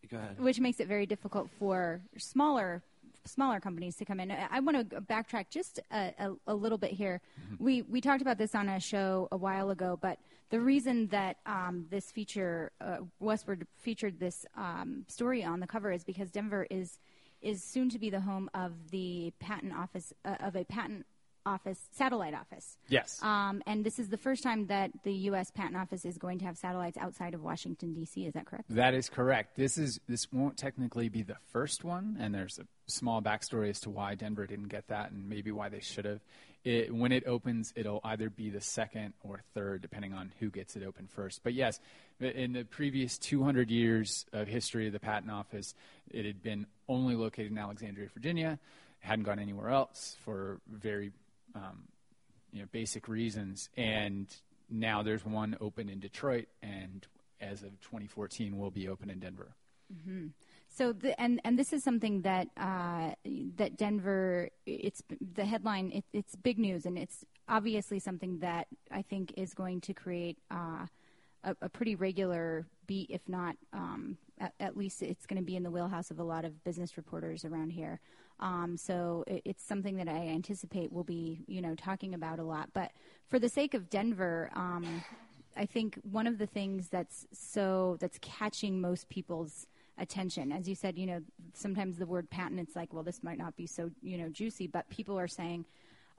it Go ahead. which makes it very difficult for smaller smaller companies to come in. I, want to backtrack just a, a, a little bit here. We we talked about this on a show a while ago, but the reason that um, this feature uh, Westword featured this um, story on the cover is because Denver is is soon to be the home of the patent office uh, of a patent office satellite office. Yes. Um, and this is the first time that the U.S. Patent Office is going to have satellites outside of Washington D.C. Is that correct? That is correct. This is this won't technically be the first one, and there's a small backstory as to why Denver didn't get that, and maybe why they should have. It, when it opens, it'll either be the second or third, depending on who gets it open first. But yes, in the previous 200 years of history of the Patent Office, it had been only located in Alexandria, Virginia. It hadn't gone anywhere else for very um, you know, basic reasons. And now there's one open in Detroit, and as of 2014, will be open in Denver. So the, and and this is something that uh, that Denver it's the headline it, it's big news and it's obviously something that I think is going to create uh, a, a pretty regular beat if not um, at, at least it's going to be in the wheelhouse of a lot of business reporters around here. Um, so it, it's something that I anticipate we'll be you know talking about a lot. But for the sake of Denver. Um, I think one of the things that's so that's catching most people's attention, as you said, you know, sometimes the word patent, it's like, well, this might not be so, you know, juicy, but people are saying,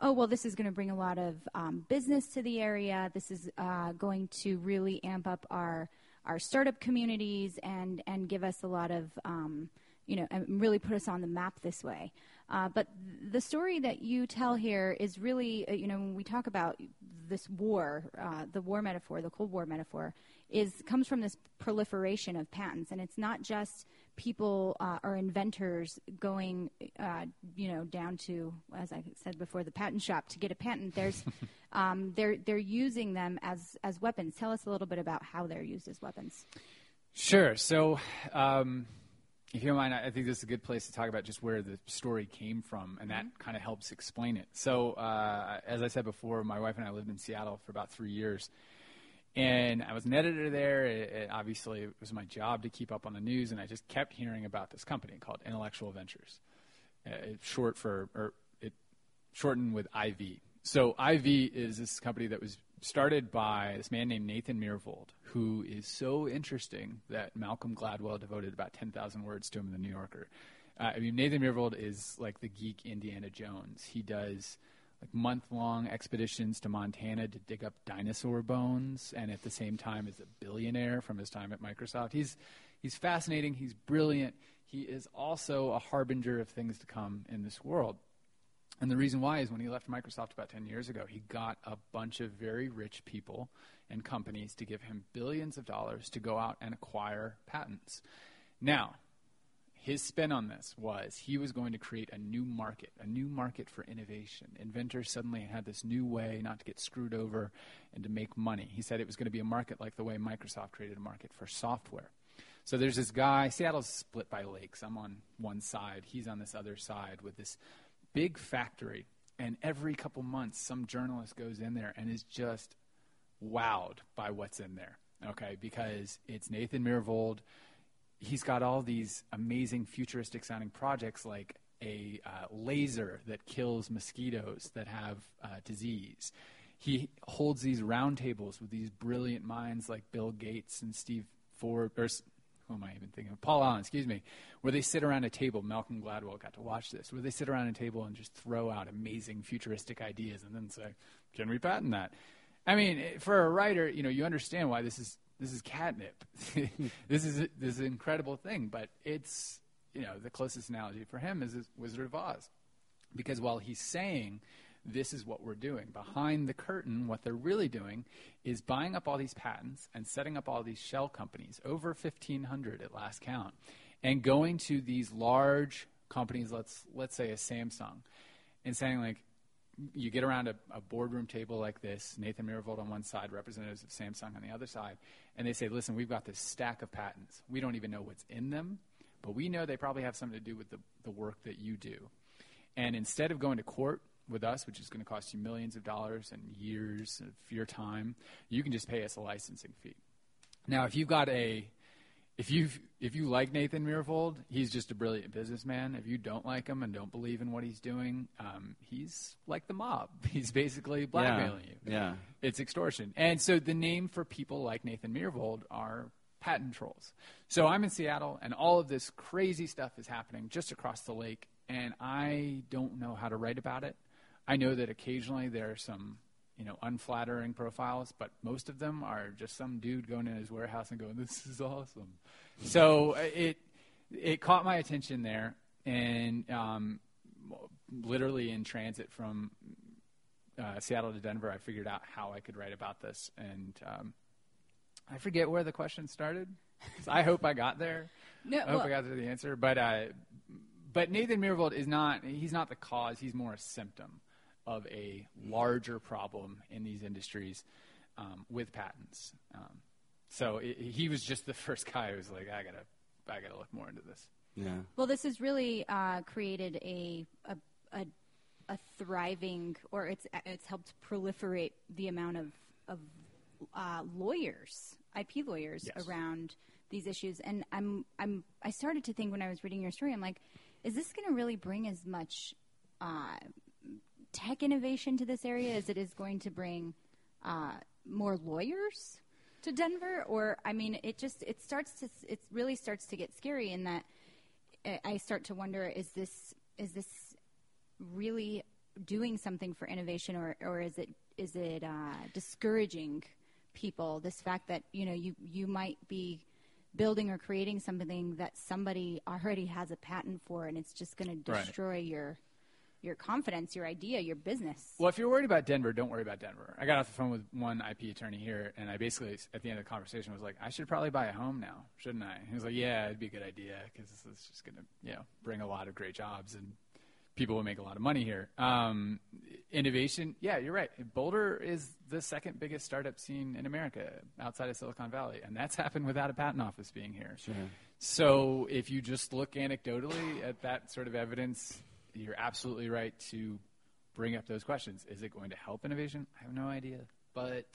oh, well, this is going to bring a lot of um, business to the area. This is uh, going to really amp up our our startup communities and and give us a lot of um, you know, and really put us on the map this way. Uh, but the story that you tell here is really, uh, you know, when we talk about this war, uh, the war metaphor, the Cold War metaphor, is comes from this proliferation of patents, and it's not just people uh, or inventors going, uh, you know, down to, as I said before, the patent shop to get a patent. There's, um, they're they're using them as as weapons. Tell us a little bit about how they're used as weapons. Sure. So, um, if you don't mind, I think this is a good place to talk about just where the story came from, and that kind of helps explain it. So, uh, as I said before, my wife and I lived in Seattle for about three years, And I was an editor there. It, it obviously, it was my job to keep up on the news, and I just kept hearing about this company called Intellectual Ventures. Uh, it's short for, or it shortened with IV. So IV is this company that was started by this man named Nathan Myhrvold, who is so interesting that Malcolm Gladwell devoted about 10,000 words to him in the New Yorker. Uh, I mean, Nathan Myhrvold is like the geek Indiana Jones. He does like month-long expeditions to Montana to dig up dinosaur bones, and at the same time is a billionaire from his time at Microsoft. He's he's fascinating. He's brilliant. He is also a harbinger of things to come in this world. And the reason why is when he left Microsoft about 10 years ago, he got a bunch of very rich people and companies to give him billions of dollars to go out and acquire patents. Now, his spin on this was he was going to create a new market, a new market for innovation. Inventors suddenly had this new way not to get screwed over and to make money. He said it was going to be a market like the way Microsoft created a market for software. So there's this guy, Seattle's split by lakes. I'm on one side, he's on this other side with this big factory. And every couple months, some journalist goes in there and is just wowed by what's in there. Okay, because it's Nathan Myhrvold he's got all these amazing futuristic sounding projects like a uh, laser that kills mosquitoes that have uh, disease. He holds these roundtables with these brilliant minds like Bill Gates and Steve Ford, or who am I even thinking of? Paul Allen, excuse me, where they sit around a table. Malcolm Gladwell got to watch this, where they sit around a table and just throw out amazing futuristic ideas and then say, "Can we patent that?" I mean, eh, for a writer, you know, you understand why this is this is catnip. this is this is an incredible thing, but it's you know the closest analogy for him is Wizard of Oz, because while he's saying this is what we're doing behind the curtain, what they're really doing is buying up all these patents and setting up all these shell companies, over 1,500 at last count, and going to these large companies, let's let's say a Samsung, and saying like, you get around a, a, boardroom table like this, Nathan Myhrvold on one side, representatives of Samsung on the other side, and they say, listen, we've got this stack of patents. We don't even know what's in them, but we know they probably have something to do with the, the work that you do. And instead of going to court with us, which is going to cost you millions of dollars and years of your time, you can just pay us a licensing fee. Now, if you've got a if you if you like Nathan Myhrvold, he's just a brilliant businessman. If you don't like him and don't believe in what he's doing, um, he's like the mob. He's basically blackmailing yeah. you. Yeah, it's extortion. And so the name for people like Nathan Myhrvold are patent trolls. So I'm in Seattle, and all of this crazy stuff is happening just across the lake, and I don't know how to write about it. I know that occasionally there are some you know, unflattering profiles, but most of them are just some dude going in his warehouse and going, "This is awesome." So uh, it it caught my attention there, and um, literally in transit from uh, Seattle to Denver, I figured out how I could write about this, and um, I forget where the question started. I hope I got there. No, I hope well, I got to the answer, but uh, but Nathan Myhrvold is not. He's not the cause. He's more a symptom of a larger problem in these industries um, with patents. Um, so it, he was just the first guy who was like, I gotta, I gotta look more into this. yeah. Well, this has really uh, created a, a, a a thriving, or it's it's helped proliferate the amount of of uh, lawyers, IP lawyers Yes. around these issues. And I'm I'm I started to think when I was reading your story, I'm like, is this going to really bring as much uh, tech innovation to this area as it is going to bring uh, more lawyers to Denver? Or I mean, it just it starts to it really starts to get scary in that I- start to wonder: is this is this really doing something for innovation, or or is it is it uh, discouraging people? This fact that you know you you might be building or creating something that somebody already has a patent for, and it's just going to Right. destroy your your confidence, your idea, your business. Well, if you're worried about Denver, don't worry about Denver. I got off the phone with one IP attorney here, and I basically, at the end of the conversation, was like, I should probably buy a home now, shouldn't I? He was like, Yeah, it'd be a good idea because it's just going to, you know, bring a lot of great jobs and people will make a lot of money here. Um, innovation, yeah, you're right. Boulder is the second biggest startup scene in America outside of Silicon Valley, and that's happened without a patent office being here. Sure. So if you just look anecdotally at that sort of evidence, you're absolutely right to bring up those questions. Is it going to help innovation? I have no idea. But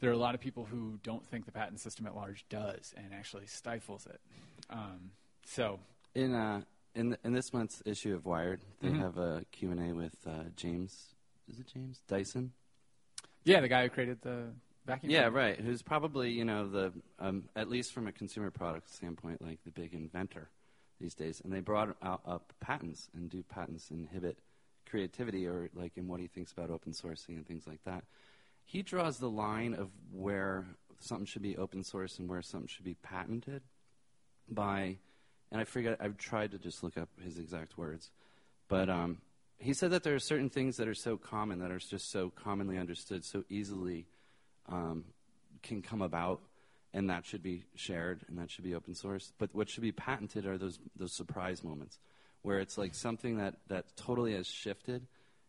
there are a lot of people who don't think the patent system at large does and actually stifles it. Um, so In uh, in in this month's issue of Wired, they Mhm. have a Q and A with uh, James. Is it James Dyson? yeah, the guy who created the vacuum. Yeah, right. Who's probably you know the um, at least from a consumer product standpoint, like the big inventor these days. And they brought out up patents and do patents inhibit creativity or like in what he thinks about open sourcing and things like that. He draws the line of where something should be open source and where something should be patented by, and I forget. I've tried to just look up his exact words, but um, he said that there are certain things that are so common that are just so commonly understood, so easily um, can come about, and that should be shared and that should be open source. But what should be patented are those those surprise moments, where it's like something that that totally has shifted,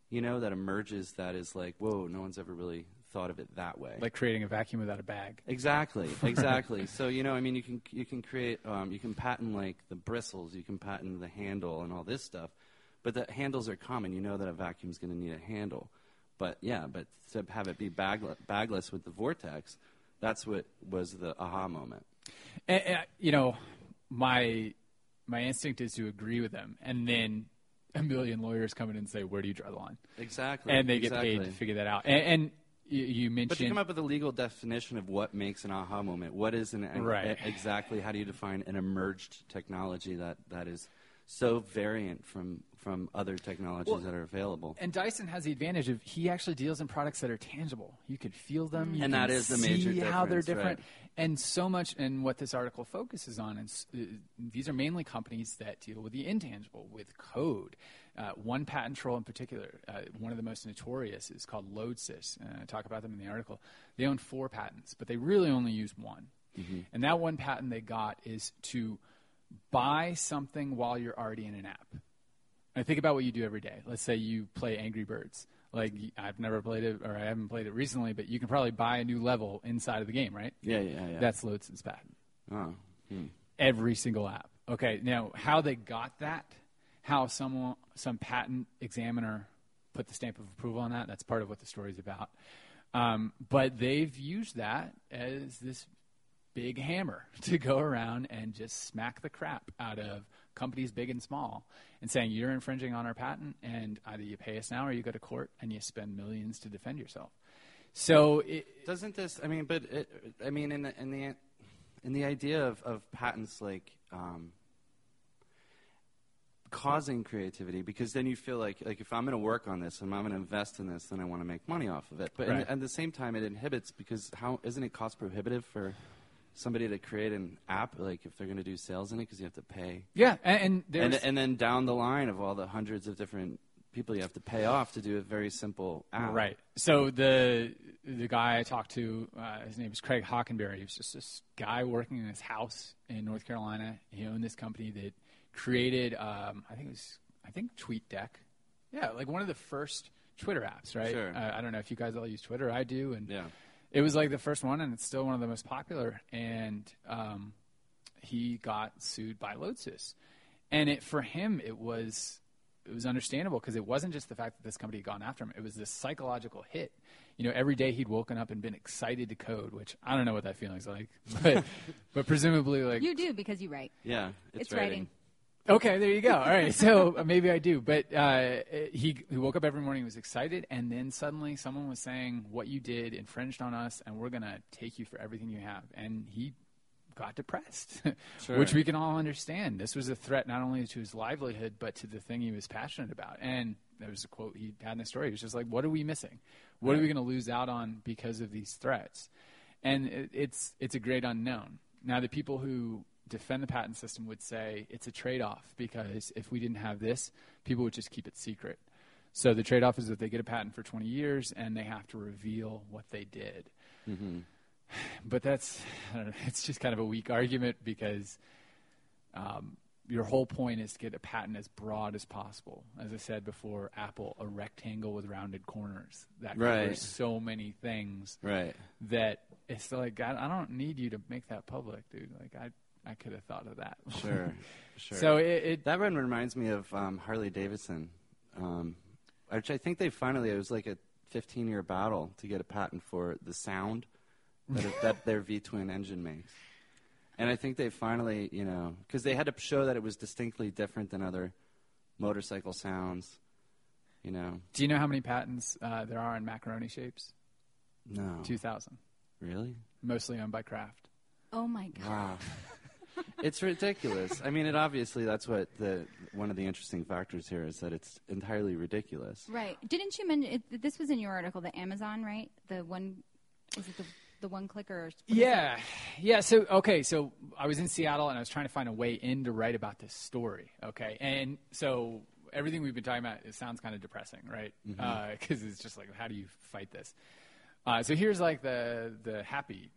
you know, that emerges that is like, whoa, no one's ever really thought of it that way. like creating a vacuum without a bag. Exactly, exactly. so you know, I mean, you can you can create, um, you can patent like the bristles, you can patent the handle and all this stuff, but the handles are common. You know that a vacuum's going to need a handle, but yeah, but to have it be bagl- bagless with the vortex, that's what was the aha moment. And, and, you know, my my instinct is to agree with them, and then a million lawyers come in and say, "Where do you draw the line?" Exactly, And they get exactly. paid to figure that out. And, and you, you But to come up with a legal definition of what makes an aha moment, what is an Right. exactly? How do you define an emerged technology that, that is so variant from from other technologies Well, that are available? And Dyson has the advantage of he actually deals in products that are tangible. You could feel them. You And that is the major see how they're difference, different. right. And so much, and what this article focuses on is uh, these are mainly companies that deal with the intangible, with code. Uh, one patent troll in particular, uh, one of the most notorious, is called Lodsys. Uh, I talk about them in the article. They own four patents, but they really only use one. And that one patent they got is to buy something while you're already in an app. And think about what you do every day. Let's say you play Angry Birds. Like I've never played it, or I haven't played it recently, but you can probably buy a new level inside of the game, right? yeah, yeah, yeah. That's Lodsys's patent. oh, hmm. Every single app. Okay, now how they got that, how someone, some patent examiner put the stamp of approval on that, that's part of what the story's about. Um, but they've used that as this big hammer to go around and just smack the crap out of companies big and small and saying you're infringing on our patent and either you pay us now or you go to court and you spend millions to defend yourself. So it, Doesn't this? I mean, but it, I mean, in the in the in the idea of, of patents like um, causing creativity, because then you feel like like if I'm going to work on this and I'm going to invest in this, then I want to make money off of it. But Right. the, at the same time, it inhibits because how isn't it cost prohibitive for somebody to create an app? Like if they're going to do sales in it, because you have to pay. yeah, and, and there's And, and then down the line of all the hundreds of different people you have to pay off to do a very simple app. Right. So the the guy I talked to, uh, his name is Craig Hockenberry. He was just this guy working in his house in North Carolina. He owned this company that created, um, I think it was, I think TweetDeck. Yeah, like one of the first Twitter apps, right? Sure. Uh, I don't know if you guys all use Twitter. I do, and Yeah. It was like the first one, and it's still one of the most popular. And um, he got sued by Lodsys, and it for him it was it was understandable because it wasn't just the fact that this company had gone after him; it was this psychological hit. You know, every day he'd woken up and been excited to code, which I don't know what that feeling's like, but but presumably like You do because you write. Yeah. It's, It's writing. Okay, there you go. All right, so uh, maybe I do. But uh, he, he woke up every morning, was excited, and then suddenly someone was saying, "What you did infringed on us, and we're gonna take you for everything you have." And he got depressed, Sure. which we can all understand. This was a threat not only to his livelihood, but to the thing he was passionate about. And there was a quote he had in the story. He was just like, "What are we missing? What are we going to lose out on because of these threats?" And it, it's it's a great unknown. Now, the people who defend the patent system would say it's a trade-off because if we didn't have this, people would just keep it secret. So the trade-off is that they get a patent for 20 years and they have to reveal what they did. But that's I don't know, it's just kind of a weak argument because um, your whole point is to get a patent as broad as possible. As I said before, Apple, a rectangle with rounded corners that Right. covers so many things Right. that it's like I, I don't need you to make that public, dude. Like I I could have thought of that. Sure. Sure. So it, it That one reminds me of um, Harley Davidson, um, which I think they finally, it was like a 15 year battle to get a patent for the sound that, it- that their V twin engine makes. And I think they finally, you know, because they had to show that it was distinctly different than other motorcycle sounds. You know, Do you know how many patents uh, there are in macaroni shapes? no, Two thousand, really, mostly owned by Kraft. Oh my god. wow. It's ridiculous. I mean, it obviously that's what the one of the interesting factors here is that it's entirely ridiculous. Right. Didn't you mention it, this was in your article, the Amazon, right? The one is it the the one clicker? Or what is it? Yeah, yeah. So okay, so I was in Seattle and I was trying to find a way in to write about this story. Okay, and so everything we've been talking about it sounds kind of depressing, right? Because it's just like, how do you fight this? Uh, so here's like the the happy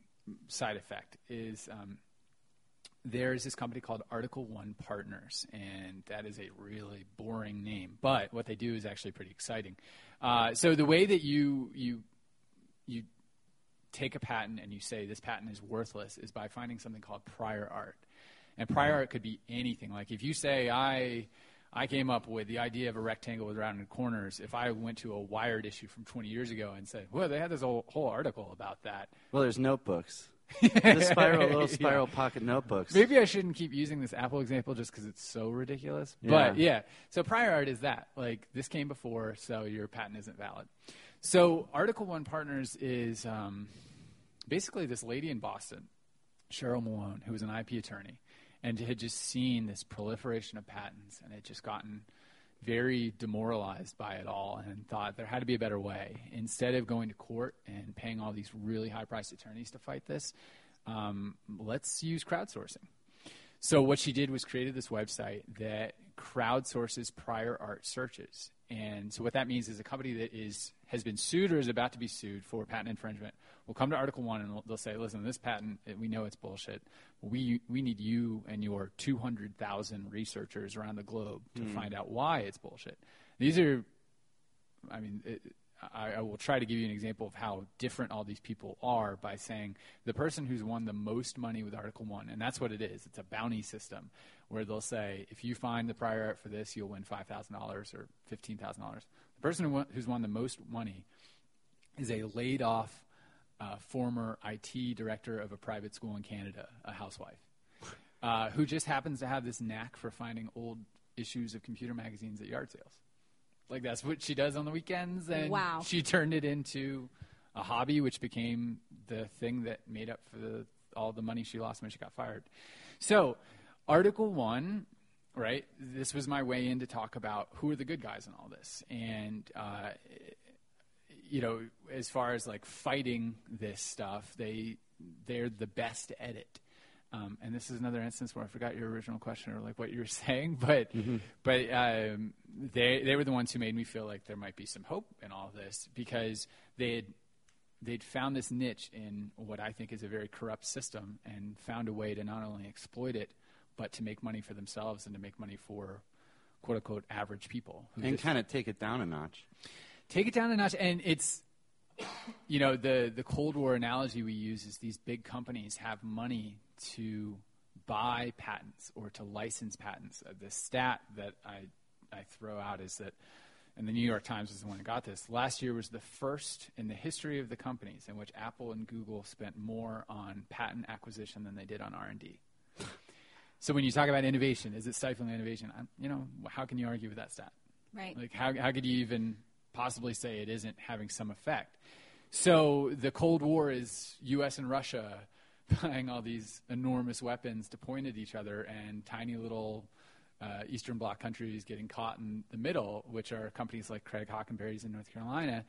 side effect is. Um, there's this company called Article One Partners, and that is a really boring name. But what they do is actually pretty exciting. Uh, so the way that you you you take a patent and you say this patent is worthless is by finding something called prior art. And prior art could be anything. Like if you say I I came up with the idea of a rectangle with rounded corners, if I went to a Wired issue from 20 years ago and said, "Well, they had this whole, whole article about that," Well, there's notebooks, the spiral little spiral pocket notebooks. Maybe I shouldn't keep using this Apple example just because it's so ridiculous. But Yeah. yeah, so prior art is that. Like, this came before, so your patent isn't valid. So, Article One Partners is um, basically this lady in Boston, Cheryl Milone, who was an IP attorney and had just seen this proliferation of patents and had just gotten very demoralized by it all and thought there had to be a better way. Instead of going to court and paying all these really high priced attorneys to fight this, um, let's use crowdsourcing. So what she did was created this website that crowdsources prior art searches. And so what that means is a company that is has been sued or is about to be sued for patent infringement will come to Article One and they'll- say, "Listen, this patent we know it's bullshit. We we need you and your 200,000 researchers around the globe to hmm. find out why it's bullshit." These are I mean, it, I, I will try to give you an example of how different all these people are by saying the person who's won the most money with Article One, and that's what it is. It's a bounty system where they'll say, if you find the prior art for this, you'll win five thousand dollars or fifteen thousand dollars. The person who won, who's won the most money is a laid off uh, former IT director of a private school in Canada, a housewife, uh, who just happens to have this knack for finding old issues of computer magazines at yard sales. Like that's what she does on the weekends, and Wow. she turned it into a hobby, which became the thing that made up for the, all the money she lost when she got fired. So, Article One, right? This was my way in to talk about who are the good guys in all this, and uh, you know, as far as like fighting this stuff, they they're the best at it. Um, and this is another instance where I forgot your original question or like what you were saying, but but um, they they were the ones who made me feel like there might be some hope in all this because they had they'd found this niche in what I think is a very corrupt system and found a way to not only exploit it but to make money for themselves and to make money for quote unquote average people who and just- kind of take it down a notch. take it down a notch and it's you know the the cold war analogy we use is these big companies have money to buy patents or to license patents Uh, the stat that i i throw out is that and the new york times is the one that got this last year was the first in the history of the companies in which apple and google spent more on patent acquisition than they did on r&d so when you talk about innovation is it stifling innovation I'm, you know how can you argue with that stat Right. like, how, how could you even possibly say it isn't having some effect? So, the Cold War is U.S. and Russia buying all these enormous weapons to point at each other, and tiny little uh, Eastern Bloc countries getting caught in the middle, which are companies like Craig Hockenberry's in North Carolina.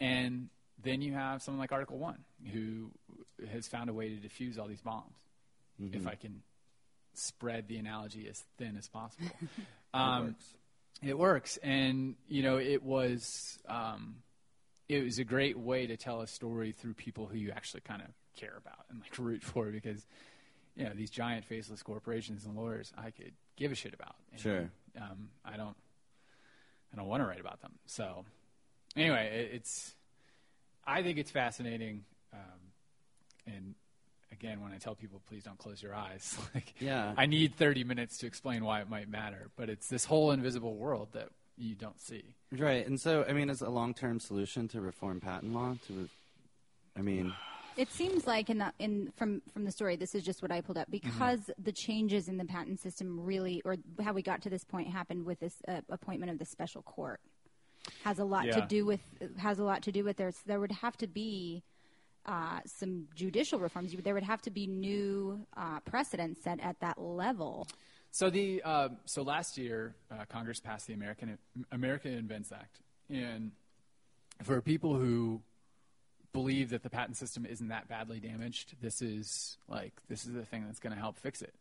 And then you have someone like Article One, who has found a way to defuse all these bombs. If I can spread the analogy as thin as possible. Um, it works, and you know it was um, it was a great way to tell a story through people who you actually kind of care about and like root for because you know these giant faceless corporations and lawyers I could give a shit about. And, Sure. Um, I don't. I don't want to write about them. So anyway, it, it's. I think it's fascinating, um, and again, when I tell people, please don't close your eyes, like Yeah. I need 30 minutes to explain why it might matter, but it's this whole invisible world that you don't see. Right, and so I mean, as a long-term solution to reform patent law, to, I mean, It seems like in the in from from the story, this is just what I pulled up because the changes in the patent system really, or how we got to this point, happened with this uh, appointment of the special court. Has a lot to do with has a lot to do with there's there would have to be uh, some judicial reforms. You- There would have to be new uh, precedents set at that level. So the uh, so last year, uh, Congress passed the American American Invents Act, and for people who believe that the patent system isn't that badly damaged, this is like this is the thing that's going to help fix it.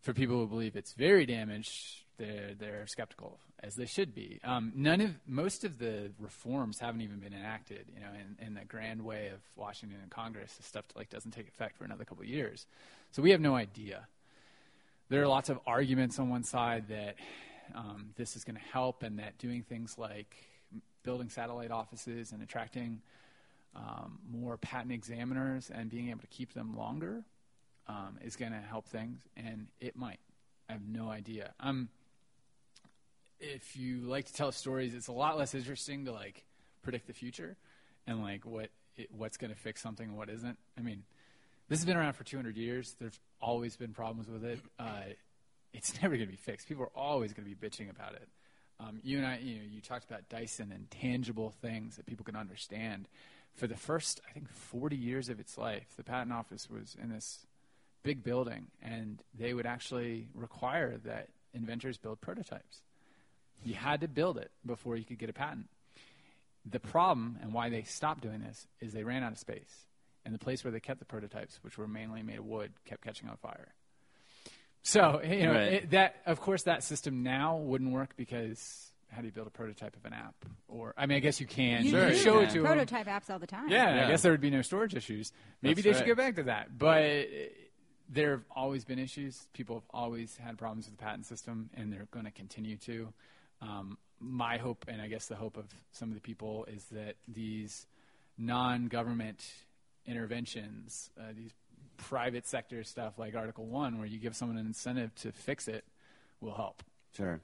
For people who believe it's very damaged, they're they're skeptical, as they should be. Um, none of most of the reforms haven't even been enacted. You know, in, in the grand way of Washington and Congress, the stuff like doesn't take effect for another couple of years. So we have no idea there are lots of arguments on one side that um, this is going to help and that doing things like building satellite offices and attracting um, more patent examiners and being able to keep them longer um, is going to help things, and it might. I have no idea. Um, if you like to tell stories, it's a lot less interesting to like predict the future and like what it, what's going to fix something and what isn't. I mean, this has been around for 200 years. There's always been problems with it. Uh, it's never going to be fixed. People are always going to be bitching about it. Um, you and I, you know, you talked about Dyson and tangible things that people can understand. For the first, I think, 40 years of its life, the patent office was in this big building, and they would actually require that inventors build prototypes. You had to build it before you could get a patent. The problem, and why they stopped doing this, is they ran out of space. And the place where they kept the prototypes, which were mainly made of wood, kept catching on fire. So, you know, Right. it, that of course that system now wouldn't work because how do you build a prototype of an app? Or I mean, I guess you can. You You can do show it to to 'em. prototype apps all the time. Yeah, Yeah. I guess there would be no storage issues. Maybe That's they should right. go back to that. But there have always been issues. People have always had problems with the patent system, and they're going to continue to. Um, my hope, and I guess the hope of some of the people, is that these non-government interventions, uh, these private sector stuff like Article One, where you give someone an incentive to fix it, will help. Sure.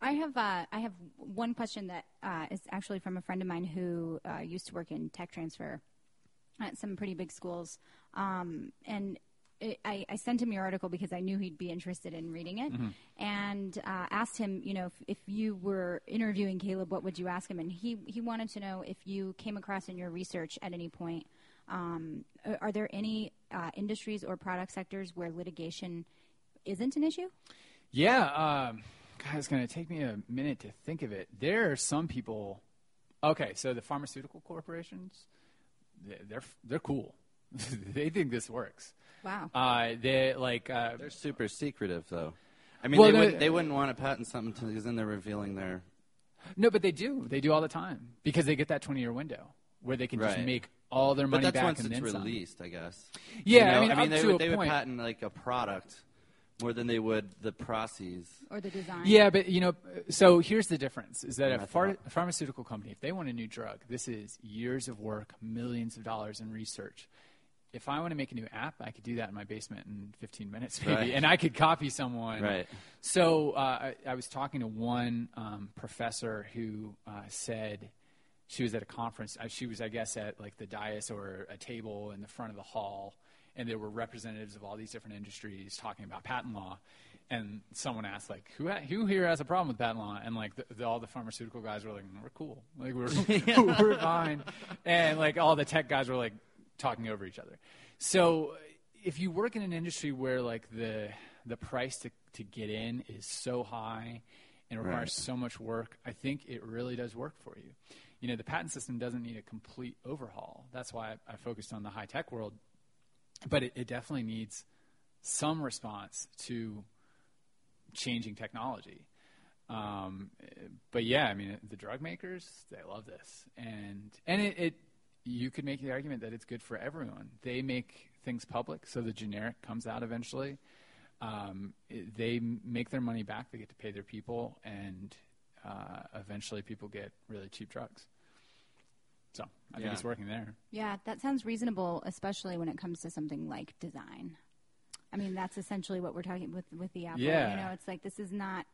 I have uh, I have one question that uh, is actually from a friend of mine who uh, used to work in tech transfer at some pretty big schools, um, and it, I, I sent him your article because I knew he'd be interested in reading it, and uh, asked him, you know, if, if you were interviewing Caleb, what would you ask him? And he he wanted to know if you came across in your research at any point. Um, are- there any uh, industries or product sectors where litigation isn't an issue? Yeah, um, God, it's going to take me a minute to think of it. There are some people. Okay, so the pharmaceutical corporations, they're they're cool. they think this works. Wow. Uh, they like uh, They're super secretive, though. I mean, Well, they, the- wouldn't, they wouldn't want to patent something because then they're revealing their. no, but they do. They do all the time because they get that twenty-year window where they can just make all their money But money that's back once and it's then some. released, I guess. Yeah, You know, I mean, up they to would, a they would patent like a product more than they would the process. Or the design? Yeah, but you know, so here's the difference: is that a, Method. phar- a pharmaceutical company, if they want a new drug, this is years of work, millions of dollars in research. If I want to make a new app, I could do that in my basement in 15 minutes, maybe, Right. and I could copy someone. Right. So uh, I, I was talking to one um, professor who uh, said she was at a conference. Uh, she was, I guess, at like the dais or a table in the front of the hall, and there were representatives of all these different industries talking about patent law. And someone asked, like, who ha- who here has a problem with patent law? And like, the, the, all the pharmaceutical guys were like, we're cool, like we're we're fine, and like all the tech guys were like talking over each other. So if you work in an industry where like the the price to, to get in is so high and requires Right. so much work, I think it really does work for you. You know, the patent system doesn't need a complete overhaul. That's why I, I focused on the high tech world, but it, it definitely needs some response to changing technology. Um, but yeah, I mean, the drug makers they love this, and and it, it you could make the argument that it's good for everyone. They make things public, so the generic comes out eventually. Um, it- they make their money back. They get to pay their people, and uh, eventually, people get really cheap drugs. So I think Yeah. it's working there. Yeah, that sounds reasonable, especially when it comes to something like design. I mean, that's essentially what we're talking with with the Apple. Yeah. You know, it's like this is not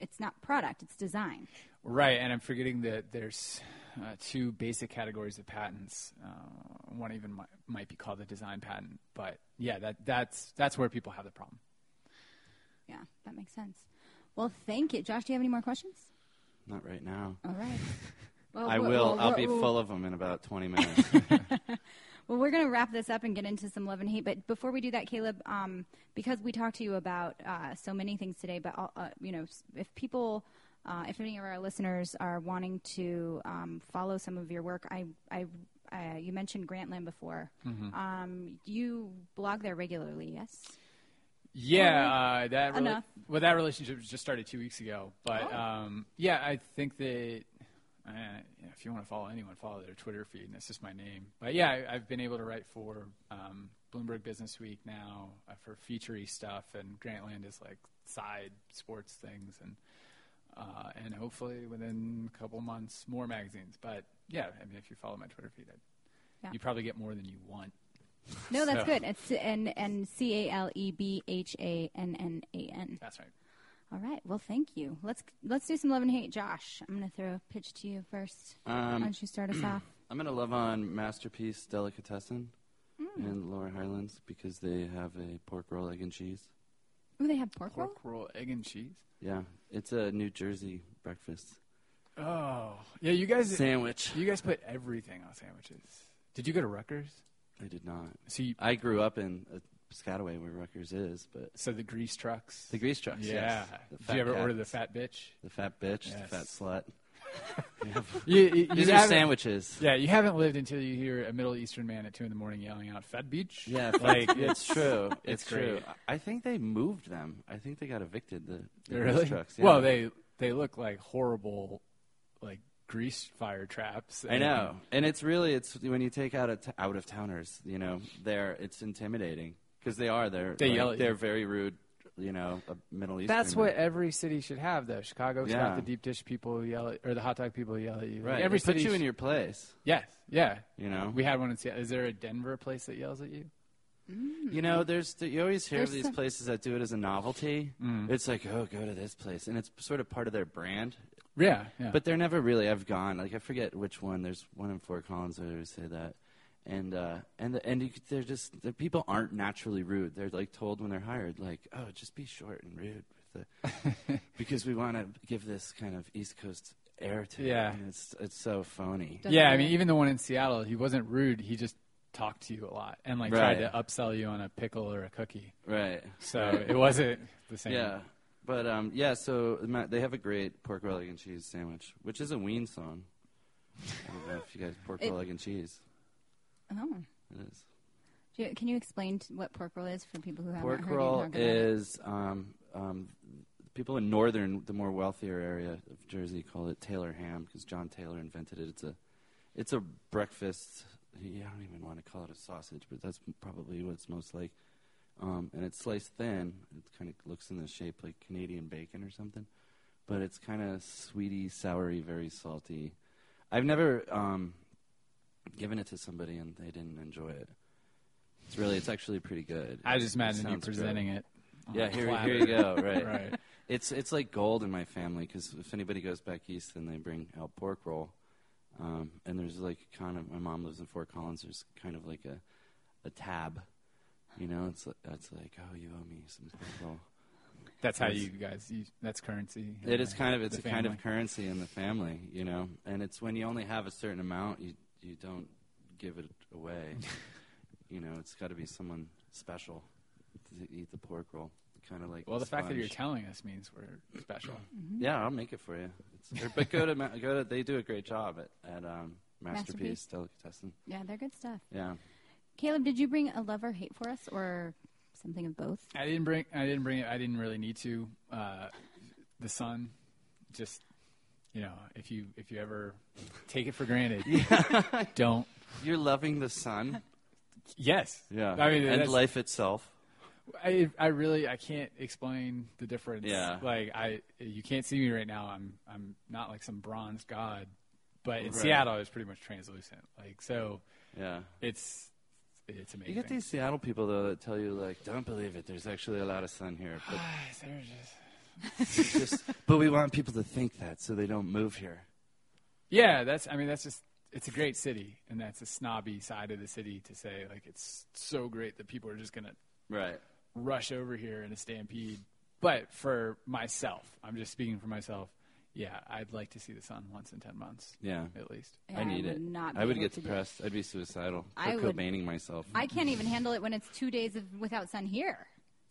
it's not product, it's design. Right, and I'm forgetting that there's uh, two basic categories of patents. Uh, one even might, might be called a design patent, but yeah, that that's that's where people have the problem. Yeah, that makes sense. Well, thank you, Josh. Do you have any more questions? Not right now. All right. Well, I we'll- will. we'll- I'll be we'll- full of them in about 20 minutes. Well, we're going to wrap this up and get into some love and hate. But before we do that, Caleb, um, because we talked to you about uh, so many things today, but uh, uh, you know, if people, uh, if any of our listeners are wanting to um, follow some of your work, I, I, uh, you mentioned Grantland before. Mm-hmm. Um, you blog there regularly, yes? Yeah, uh, that rela- well, that relationship just started two weeks ago. But Oh. um, yeah, I think that uh, if you want to follow anyone, follow their Twitter feed, and it's just my name. But yeah, I, I've been able to write for um, Bloomberg Business Week now uh, for featurey stuff, and Grantland is like side sports things, and uh, and hopefully within a couple months more magazines. But yeah, I mean, if you follow my Twitter feed, Yeah. you probably get more than you want. No, that's So- good. It's and and C A L E B H A N N A N. That's right. All right. Well, thank you. Let's let's do some love and hate, Josh. I'm going to throw a pitch to you first. Why Um, don't you start us off? I'm going to love on Masterpiece Delicatessen Mm. in Lower Highlands because they have a pork roll, egg, and cheese. Oh, they have pork roll. Pork roll, egg and cheese. Yeah, it's a New Jersey breakfast Oh, yeah. You guys, sandwich. you guys put everything on sandwiches. Did you go to Rutgers? I did not. So, you, I grew up in uh, Piscataway, where Rutgers is, but so the grease trucks. the grease trucks. yeah. yes. Did you ever fat order the fat bitch? the fat bitch, Yes. the fat slut? You, you, These you are sandwiches. Yeah, you haven't lived until you hear a Middle Eastern man at two in the morning yelling out "Fat beach." Yeah, like it's true. it's It's, true. I think they moved them. I think they got evicted. The, the grease really. trucks. Yeah. Well, they they look like horrible, like grease fire traps. I know, and it's really it's when you take out a t- out of towners. You know, they're it's intimidating because they are. They're They like, yell at They're you. very rude. You know, a Middle Eastern. That's what every city should have, though. Chicago's Yeah. got the deep dish people who yell at, or the hot dog people who yell at you. Like, right. every They put city you in sh- your place. Yes, yeah. You know, We had one in Seattle. Is there a Denver place that yells at you? You know, there's you always hear There's of these some- places that do it as a novelty. Mm. It's like, oh, go to this place, and it's sort of part of their brand. Yeah, yeah. But they're never really. I've gone like I forget which one. There's one in Fort Collins that always say that, and uh, and the, and you, they're just the people aren't naturally rude. They're like told when they're hired, like, oh, just be short and rude with the, because we want to give this kind of East Coast air to Yeah. it. And it's it's so phony. Doesn't yeah, I mean, even the one in Seattle, he wasn't rude. He just talked to you a lot and like tried to upsell you on a pickle or a cookie. Right. So it wasn't the same. Yeah. But um, yeah, so Matt, they have a great pork roll egg and cheese sandwich, which is a Ween song. I don't know if you guys pork It- roll egg and cheese. Oh. It is. Do you- Can you explain t- what pork roll is for people who haven't Pork heard you roll talk about it? is um, um, people in northern, the more wealthier area of Jersey call it Taylor ham because John Taylor invented it. It's a, it's a breakfast. yeah, I don't even want to call it a sausage, but that's probably what it's most like. Um, and it's sliced thin. It kind of looks in the shape like Canadian bacon or something, but it's kind of sweety, soury, very salty. I've never um, given it to somebody and they didn't enjoy it. It's really, it's actually pretty good. I just imagine you presenting great. it. Yeah, here, here you go. Right. right. It's it's like gold in my family because if anybody goes back east, then they bring out pork roll. Um, and there's like kind of my mom lives in Fort Collins. There's kind of like a a tab, you know. It's like, it's like oh, you owe me some pork roll. That's how you guys. Use, that's currency. It is kind of it's a the kind of currency in the family, you know. And it's when you only have a certain amount, you you don't give it away. you know, it's got to be someone special to eat the pork roll. Kind of like Well, the fact that you're telling us means we're special. Yeah, I'll make it for you. It's, but go to go to. They do a great job at at um, Masterpiece, Masterpiece. Delicatessen. Yeah, they're good stuff. Yeah. Caleb, did you bring a love or hate for us, or something of both? I didn't bring. I didn't bring it. I didn't really need to. Uh, the sun, just you know, if you if you ever take it for granted, don't. You're loving the sun. Yes. Yeah. I mean, and life itself. I I really I can't explain the difference. Yeah. Like I you can't see me right now. I'm I'm not like some bronze god, but in Right. Seattle it's pretty much translucent. Like so Yeah. it's it's amazing. You get these Seattle people though that tell you like, "Don't believe it. There's actually a lot of sun here." But They're just just, but we want people to think that so they don't move here. Yeah, that's. I mean, that's just. It's a great city, and that's a snobby side of the city to say like it's so great that people are just gonna Right. rush over here in a stampede. But for myself, I'm just speaking for myself. Yeah, I'd like to see the sun once in ten months. Yeah. at least. Yeah, I I need would it. not I would get to do depressed. I'd be suicidal. I I would- Cobaining myself. I can't even handle it when it's two days of without sun here.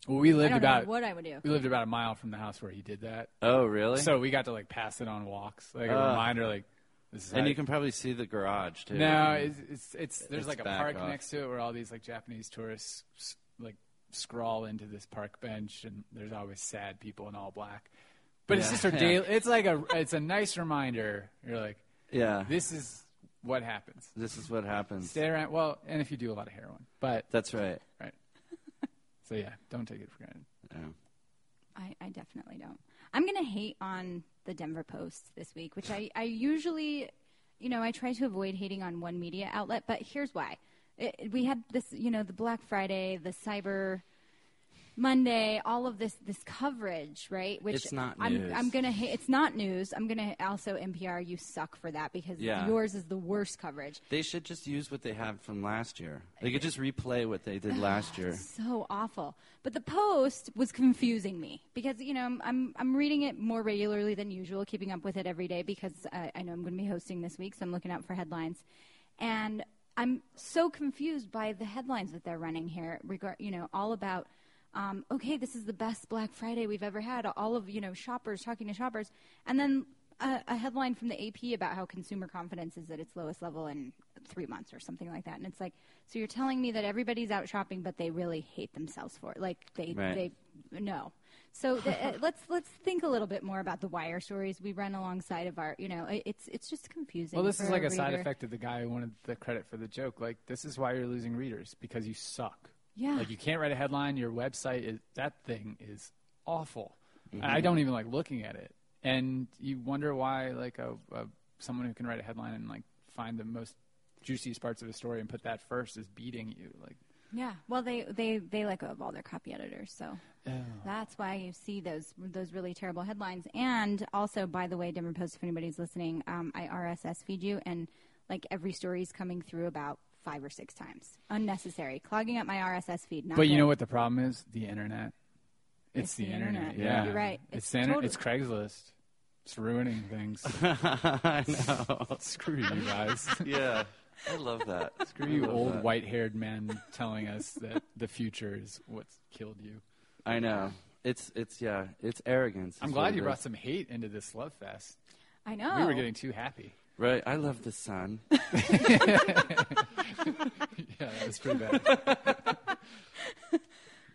Well, we I lived don't about know what I would do. we lived about a mile from the house where he did that, oh, really? so we got to like pass it on walks, like a Uh, reminder, like this is. and you can probably see the garage too. No, it's it's, it's there's It's like a back park off. next to it where all these like Japanese tourists s- like scrawl into this park bench, and there's always sad people in all black. But it's Yeah. just a Yeah. daily. It's like a it's a nice reminder. You're like, yeah. this is what happens. This is what happens. Stay around. Well, and if you do a lot of heroin, but That's right. right. So yeah, don't take it for granted. Yeah. I, I definitely don't. I'm going to hate on the Denver Post this week, which I, I usually, you know, I try to avoid hating on one media outlet, but here's why. It, we had this, you know, the Black Friday, the Cyber Monday, all of this this coverage, right? Which It's not I'm news. I'm gonna hate. It's not news. I'm gonna also NPR. You suck for that because Yeah. yours is the worst coverage. They should just use what they had from last year. They could just replay what they did last year. so awful. But the post was confusing me because you know I'm I'm, reading it more regularly than usual, keeping up with it every day because I, I know I'm going to be hosting this week, so I'm looking out for headlines, and I'm so confused by the headlines that they're running here. Regard you know all about. Um, okay, this is the best Black Friday we've ever had. All of you know shoppers talking to shoppers, and then a, a headline from the AP about how consumer confidence is at its lowest level in three months or something like that. And it's like, so you're telling me that everybody's out shopping, but they really hate themselves for it. Like they, Right. they, no. So th- uh, let's let's think a little bit more about the wire stories we run alongside of our. You know, it's it's just confusing. Well, this is like a side effect of the guy who wanted the credit for the joke. Like, this is why you're losing readers because you suck. Yeah. Like, you can't write a headline. Your website is that thing is awful. Mm-hmm. I don't even like looking at it, and you wonder why like a, a someone who can write a headline and like find the most juiciest parts of a story and put that first is beating you. Like, Yeah. Well, they they they let go of all their copy editors, so that's why you see those those really terrible headlines. And also, by the way, Denver Post, if anybody's listening, um, I RSS feed you, and like every story is coming through about five or six times, unnecessary, clogging up my RSS feed. Not but you know what the problem is? The internet. It's, It's the, the internet. internet. Yeah, You're right. It's It's the inter- totally- it's Craigslist. It's ruining things. I know. Screw you guys. Yeah. I love that. Screw you, old that. white-haired men telling us that the future is what's killed you. I know. It's it's yeah. It's arrogance. I'm is glad you brought some hate into this love fest. I know. We were getting too happy. Right. I love the sun. Yeah, that was pretty bad.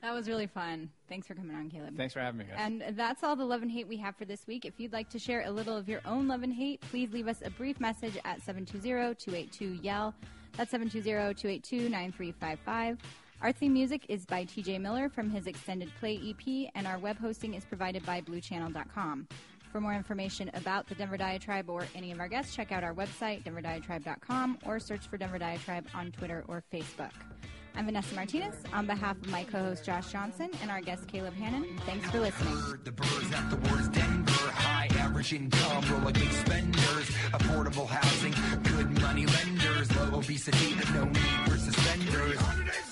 that was really fun. Thanks for coming on, Caleb. Thanks for having me, guys. And that's all the love and hate we have for this week. If you'd like to share a little of your own love and hate, please leave us a brief message at 720-282-YELL. That's 720-282-9355. Our theme music is by TJ Miller from his extended play EP, and our web hosting is provided by bluechannel.com. For more information about the Denver Diatribe or any of our guests, check out our website, denverdiatribe.com, or search for Denver Diatribe on Twitter or Facebook. I'm Vanessa Martinez on behalf of my co host Josh Johnson and our guest Caleb Hannan. Thanks for listening. The birds at the words Denver, high average income, big spenders, affordable housing, good money lenders, low obesity, no need for suspenders.